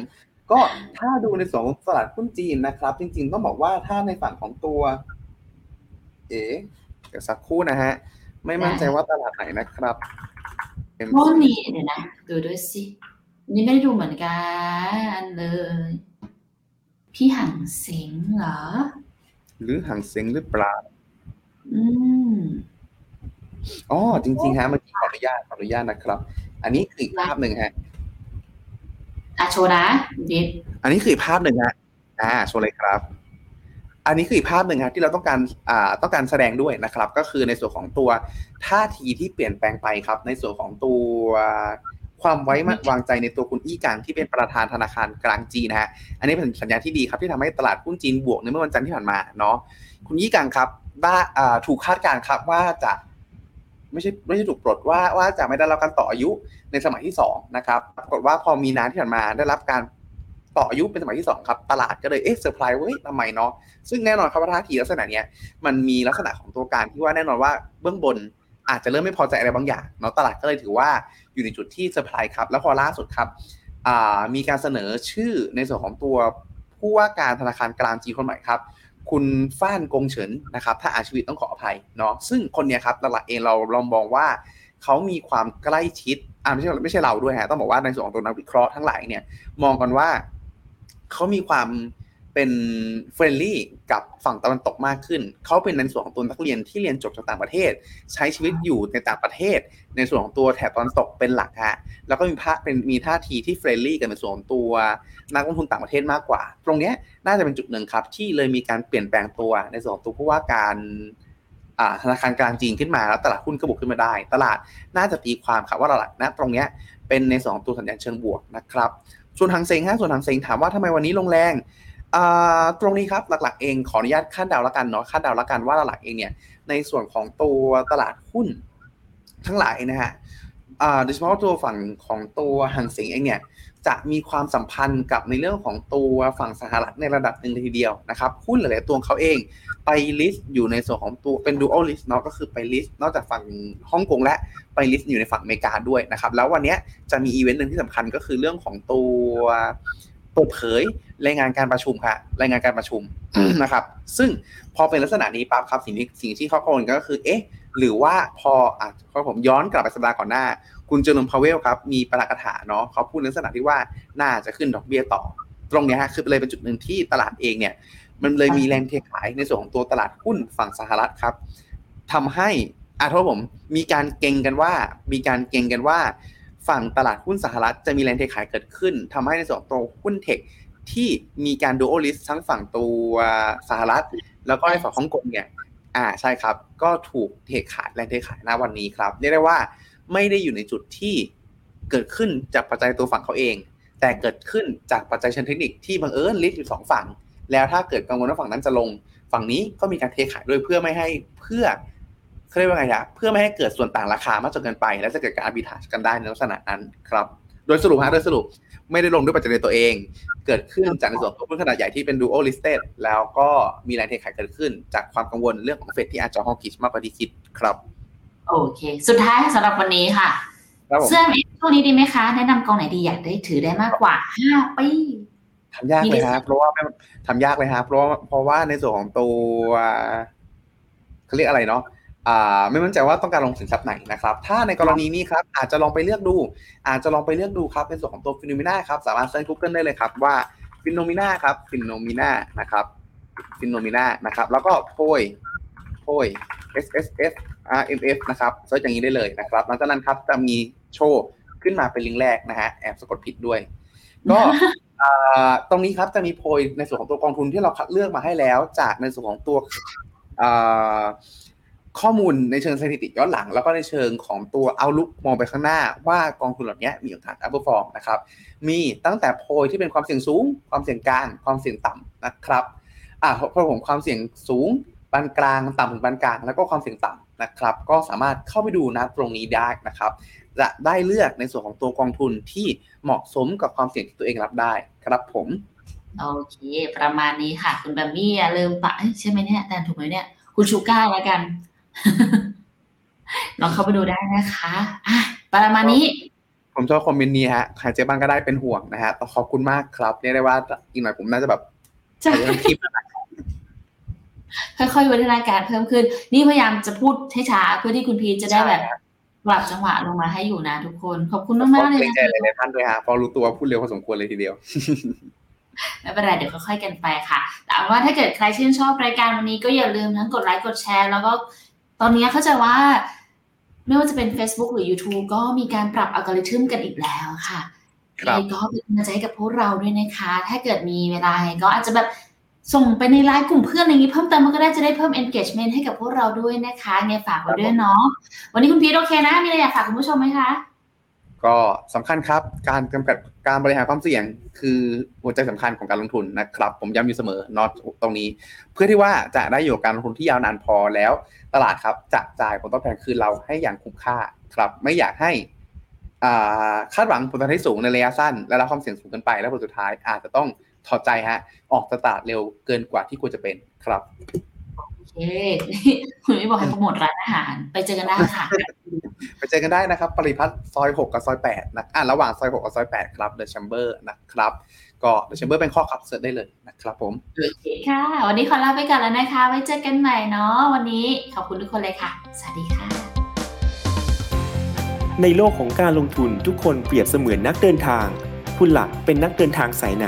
ก็ถ้าดูในส่วนของตลาดหุ้นจีนนะครับ จริง ๆ ต้องบอกว่าถ้าในฝั่งของตัว เอ๋เดี๋ยวสักครู่นะฮะ ไม่มั่นใจว่าตลาดไหนนะครับโน่นนี่เดี๋ยวนะดูด้วยสินี่ไม่ได้ดูเหมือนกันเลย พี่หังเสงเหรอ หรือหางเซ็งหรือเปล่าอืมอ๋อจริงๆฮะเมื่อกี้ขออนุญาตขออนุญาตนะครับ อันนี้คืออีกภาพหนึ่งฮะ อะโชว์นะดิดอันนี้คืออีกภาพหนึ่งฮะอ่าโชว์เลยครับ อันนี้คืออีกภาพหนึ่งครับที่เราต้องการอ่าต้องการแสดงด้วยนะครับ ก็คือในส่วนของตัวท่าทีที่เปลี่ยนแปลงไปครับ ในส่วนของตัวความไว้วางใจในตัวคุณอี้กังที่เป็นประธานธนาคารกลางจีนนะฮะ อันนี้เป็นสัญญาณที่ดีครับที่ทำให้ตลาดหุ้นจีนบวกในเมื่อวันจันทร์ที่ผ่านมาเนาะ คุณยี่กังครับได้อ่าถูกคาดการณ์ครับว่าจะ ไม่ใช่ไม่ใช่ถูกปลดว่าว่าจะไม่ได้รับการต่ออายุในสมัยที่สองนะครับปรากฏว่าพอมีนาที่ผ่านมาได้รับการต่ออายุเป็นสมัยที่สองครับตลาดก็เลยเอ๊ะเซอร์ไพรส์เว้ยทำไมเนาะซึ่งแน่นอนครับว่าท่าทีลักษณะเนี้ยมันมีลักษณะของตัวการที่ว่าแน่นอนว่าเบื้องบนอาจจะเริ่มไม่พอใจอะไรบางอย่างเนาะตลาดก็เลยถือว่าอยู่ในจุดที่เซอร์ไพรส์ครับแล้วพอล่าสุดครับมีการเสนอชื่อในส่วนของตัวผู้ว่าการธนาคารกลางจีนคนใหม่ครับ คุณฟ้านกงเฉินนะครับถ้าอ่านผิดต้องขออภัยเนาะซึ่งคนเนี้ยครับหลักๆเองเราลองมองว่าเขามีความใกล้ชิดอ่าไม่ใช่ไม่ใช่เราด้วยฮะต้องบอกว่าในส่วนของตัวนักวิเคราะห์ทั้งหลายเนี่ยมองกันว่าเขามีความ เป็น friendly กับฝั่งตะวันตกมากขึ้น เขาเป็นในส่วนของตัวนักเรียนที่เรียนจบจากต่างประเทศ ใช้ชีวิตอยู่ในต่างประเทศ ในส่วนของตัวแถบตะวันตกเป็นหลักฮะ แล้วก็มีพาเป็นมีท่าทีที่ friendly กันในส่วนของตัวนักลงทุนต่างประเทศมากกว่า ตรงเนี้ยน่าจะเป็นจุดหนึ่งครับ ที่เลยมีการเปลี่ยนแปลงตัวในส่วนของตัวผู้ว่าการธนาคารกลางจีนขึ้นมาแล้วตลาดหุ้นก็บวกขึ้นมาได้ ตลาดน่าจะตีความครับว่าตลาดณตรงเนี้ยเป็นในสองตัวสัญญาณเชิงบวกนะครับส่วนทางเซ็งฮะส่วนทางเซ็งถามว่าทำไมวันนี้ลงแรง ตรงนี้ครับหลักๆเองขออนุญาตคาดเดาแล้วกันเนาะคาดเดาแล้วกันว่าหลักๆเองเนี่ยในส่วนของตัวตลาดหุ้นทั้งหลายนะฮะโดยเฉพาะตัวฝั่งของตัวหังเซ็งเองเนี่ยจะมีความสัมพันธ์กับในเรื่องของตัวฝั่งสหรัฐในระดับหนึ่งเลยทีเดียวนะครับหุ้นหลายๆตัวเขาเองไป list อยู่ในส่วนของตัวเป็น dual list เนาะก็คือไป list นอกจากฝั่งฮ่องกงและไป list อยู่ในฝั่งอเมริกาด้วยนะครับแล้ววันนี้จะมีอีเวนต์หนึ่งที่สำคัญก็คือเรื่องของตัว เปิดเผยรายงานการประชุมค่ะ รายงานการประชุมนะครับ ซึ่งพอเป็นลักษณะนี้ปั๊บครับสิ่งที่สิ่งที่เขากังวลก็คือ เอ๊ะ หรือว่าพออะพอผมย้อนกลับไปสัปดาห์ก่อนหน้า คุณเจอโรม พาวเวลครับ มีประกาศเนาะเขาพูดในลักษณะที่ว่าน่าจะขึ้นดอกเบี้ยต่อ ตรงนี้ฮะคือเลยเป็นจุดหนึ่งที่ตลาดเองเนี่ย มันเลยมีแรงเทขายในส่วนของตัวตลาดหุ้นฝั่งสหรัฐครับทำให้ขอโทษผมมีการเก็งกันว่า มีการเก็งกันว่า ฝั่งตลาดหุ้นสหรัฐจะมีแรงเทขายเกิดขึ้นทำให้ในส่วนตัวหุ้น tech ที่มีการ dual list ทั้งฝั่งตัวสหรัฐ แล้วก็ในฝั่งฮ่องกงเนี่ยอ่าใช่ครับ ก็ถูกเทขายแรงเทขายณวันนี้ครับเรียกได้ว่าไม่ได้อยู่ในจุดที่เกิดขึ้นจากปัจจัยตัวฝั่งเขาเอง แต่เกิดขึ้นจากปัจจัยเชิงเทคนิคที่บังเอิญลิสต์อยู่สองฝั่ง แล้วถ้าเกิดกังวลว่าฝั่งนั้นจะลง ฝั่งนี้ก็มีการเทขายด้วยเพื่อไม่ให้เพื่อ เขาเรียกว่าไงนะเพื่อไม่ให้เกิดส่วนต่างราคามากจนเกินไป และจะเกิดการอาบิทากันได้ในลักษณะนั้นครับโดยสรุปฮะโดยสรุปไม่ได้ลงด้วยปัจจัยตัวเอง เกิดขึ้นจากในส่วนของหุ้นขนาดใหญ่ที่เป็น dual listed แล้วก็มีแรงเทขายเกิดขึ้น จากความกังวลเรื่องของเฟดที่อาจจะฮอกิชมากกว่าที่คิดครับ โอเค สุดท้ายสำหรับวันนี้ค่ะเสื้อช่วงนี้ดีไหมคะ แนะนำกองไหนดีอยากได้ถือได้มากกว่าห้าปีทำยากเลยครับเพราะว่าทำยากเลยครับเพราะเพราะว่าในส่วนของตัวเขาเรียกอะไรเนาะอ่า ไม่มั่นใจว่าต้องการลงสินทรัพย์ไหนนะครับ ถ้าในกรณีนี้ครับอาจจะลองไปเลือกดู อาจจะลองไปเลือกดูครับในส่วนของตัวฟิโนมิน่าครับสามารถเซิร์ช Google ได้เลยครับว่าฟิโนมิน่าครับฟิโนมิน่านะครับฟิโนมิน่านะครับ แล้วก็โพยโพย S S F R M F นะครับ search อย่างนี้ได้เลยนะครับหลังจากนั้นครับจะมีโชว์ขึ้นมาเป็นลิงก์แรกนะฮะแอบสะกดผิดด้วย ก็ตรงนี้ครับจะมีโพยในส่วนของตัวกองทุนที่เราคัดเลือกมาให้แล้ว จากในส่วนของตัว ข้อมูลในเชิงสถิติย้อนหลัง แล้วก็ในเชิงของตัว outlook มองไปข้างหน้า ว่ากองทุนเหล่านี้มีโอกาส outperform นะครับมีตั้งแต่โพยที่เป็นความเสี่ยงสูง ความเสี่ยงกลางความเสี่ยงต่ำนะครับอ่าโทษผมความเสี่ยงสูงปานกลางต่ำถึงปานกลางแล้วก็ความเสี่ยงต่ำนะครับ ก็สามารถเข้าไปดูนะตรงนี้ได้นะครับ จะได้เลือกในส่วนของตัวกองทุนที่เหมาะสมกับความเสี่ยงที่ตัวเองรับได้ครับผมโอเค ประมาณนี้ค่ะ คุณแบมมี่อย่าลืมปะใช่ไหมเนี่ยแต่ถูกไหมเนี่ย คุณชูก้าแล้วกัน ลองเข้าไปดูได้นะคะอะประมาณนี้ ผมชอบคอมเมนต์นี้ฮะใครเจ๊บ้างก็ได้เป็นห่วงนะฮะขอบคุณมากครับเรียกได้ว่าอีกหน่อยผมน่าจะแบบจะทำคลิปค่อยๆวัฒนาการเพิ่มขึ้น นี่พยายามจะพูดให้ช้าเพื่อที่คุณพีจะได้แบบปรับจังหวะลงมาให้อยู่นะทุกคน ขอบคุณมากๆเลยนะใจหลายๆท่านด้วยฮะพอรู้ตัวพูดเร็วพอสมควรเลยทีเดียวไม่เป็นไรเดี๋ยวค่อยๆกันไปค่ะ แต่ว่าถ้าเกิดใครชื่นชอบรายการวันนี้ก็อย่าลืมทั้งกดไลค์กดแชร์ แล้วก็ ตอนนี้เข้าใจว่าไม่ว่าจะเป็น Facebook หรือ YouTube ก็มีการปรับอัลกอริทึมกันอีกแล้วค่ะครับก็เป็นกำลังใจให้กับพวกเราด้วยนะคะ ถ้าเกิดมีเวลาก็อาจจะแบบส่งไปในไลน์กลุ่มเพื่อนอะไรอย่างนี้เพิ่มเติมมันก็ได้จะได้เพิ่ม engagement ให้กับพวกเราด้วยนะคะไงฝากไว้ด้วยเนาะวันนี้คุณพีทโอเคนะ มีอะไรอยากฝากคุณผู้ชมไหมคะ ก็สำคัญครับ การกำกับ การบริหารความเสี่ยงคือหัวใจสำคัญของการลงทุนนะครับ ผมย้ำอยู่เสมอนอตตรงนี้ เพื่อที่ว่าจะได้อยู่กับการลงทุนที่ยาวนานพอแล้ว ตลาดครับจะจ่ายผลตอบแทนคืนเราให้อย่างคุ้มค่าครับ ไม่อยากให้อ่าคาดหวังผลตอบแทนที่สูงในระยะสั้น และรับความเสี่ยงสูงเกินไปแล้วผลสุดท้ายอาจจะต้องถอดใจฮะออกตลาดเร็วเกินกว่าที่ควรจะเป็นครับ เคคุณไม่บอกให้โปรโมทร้านอาหาร ไปเจอกันได้ค่ะ ไปเจอกันได้นะครับ ปริพัฒน์ซอย 6 กับซอย8นะอ่าระหว่างซอย 6 กับซอย 8 ครับ The Chamber นะครับ ก็ The Chamber เป็นข้อขับเสิร์ชได้เลยนะครับผมโอเคค่ะ วันนี้ขอลาไปก่อนแล้วนะคะ ไว้เจอกันใหม่เนาะวันนี้ขอบคุณทุกคนเลยค่ะ สวัสดีค่ะ ในโลกของการลงทุนทุกคนเปรียบเสมือนนักเดินทาง คุณหลักเป็นนักเดินทางสายไหน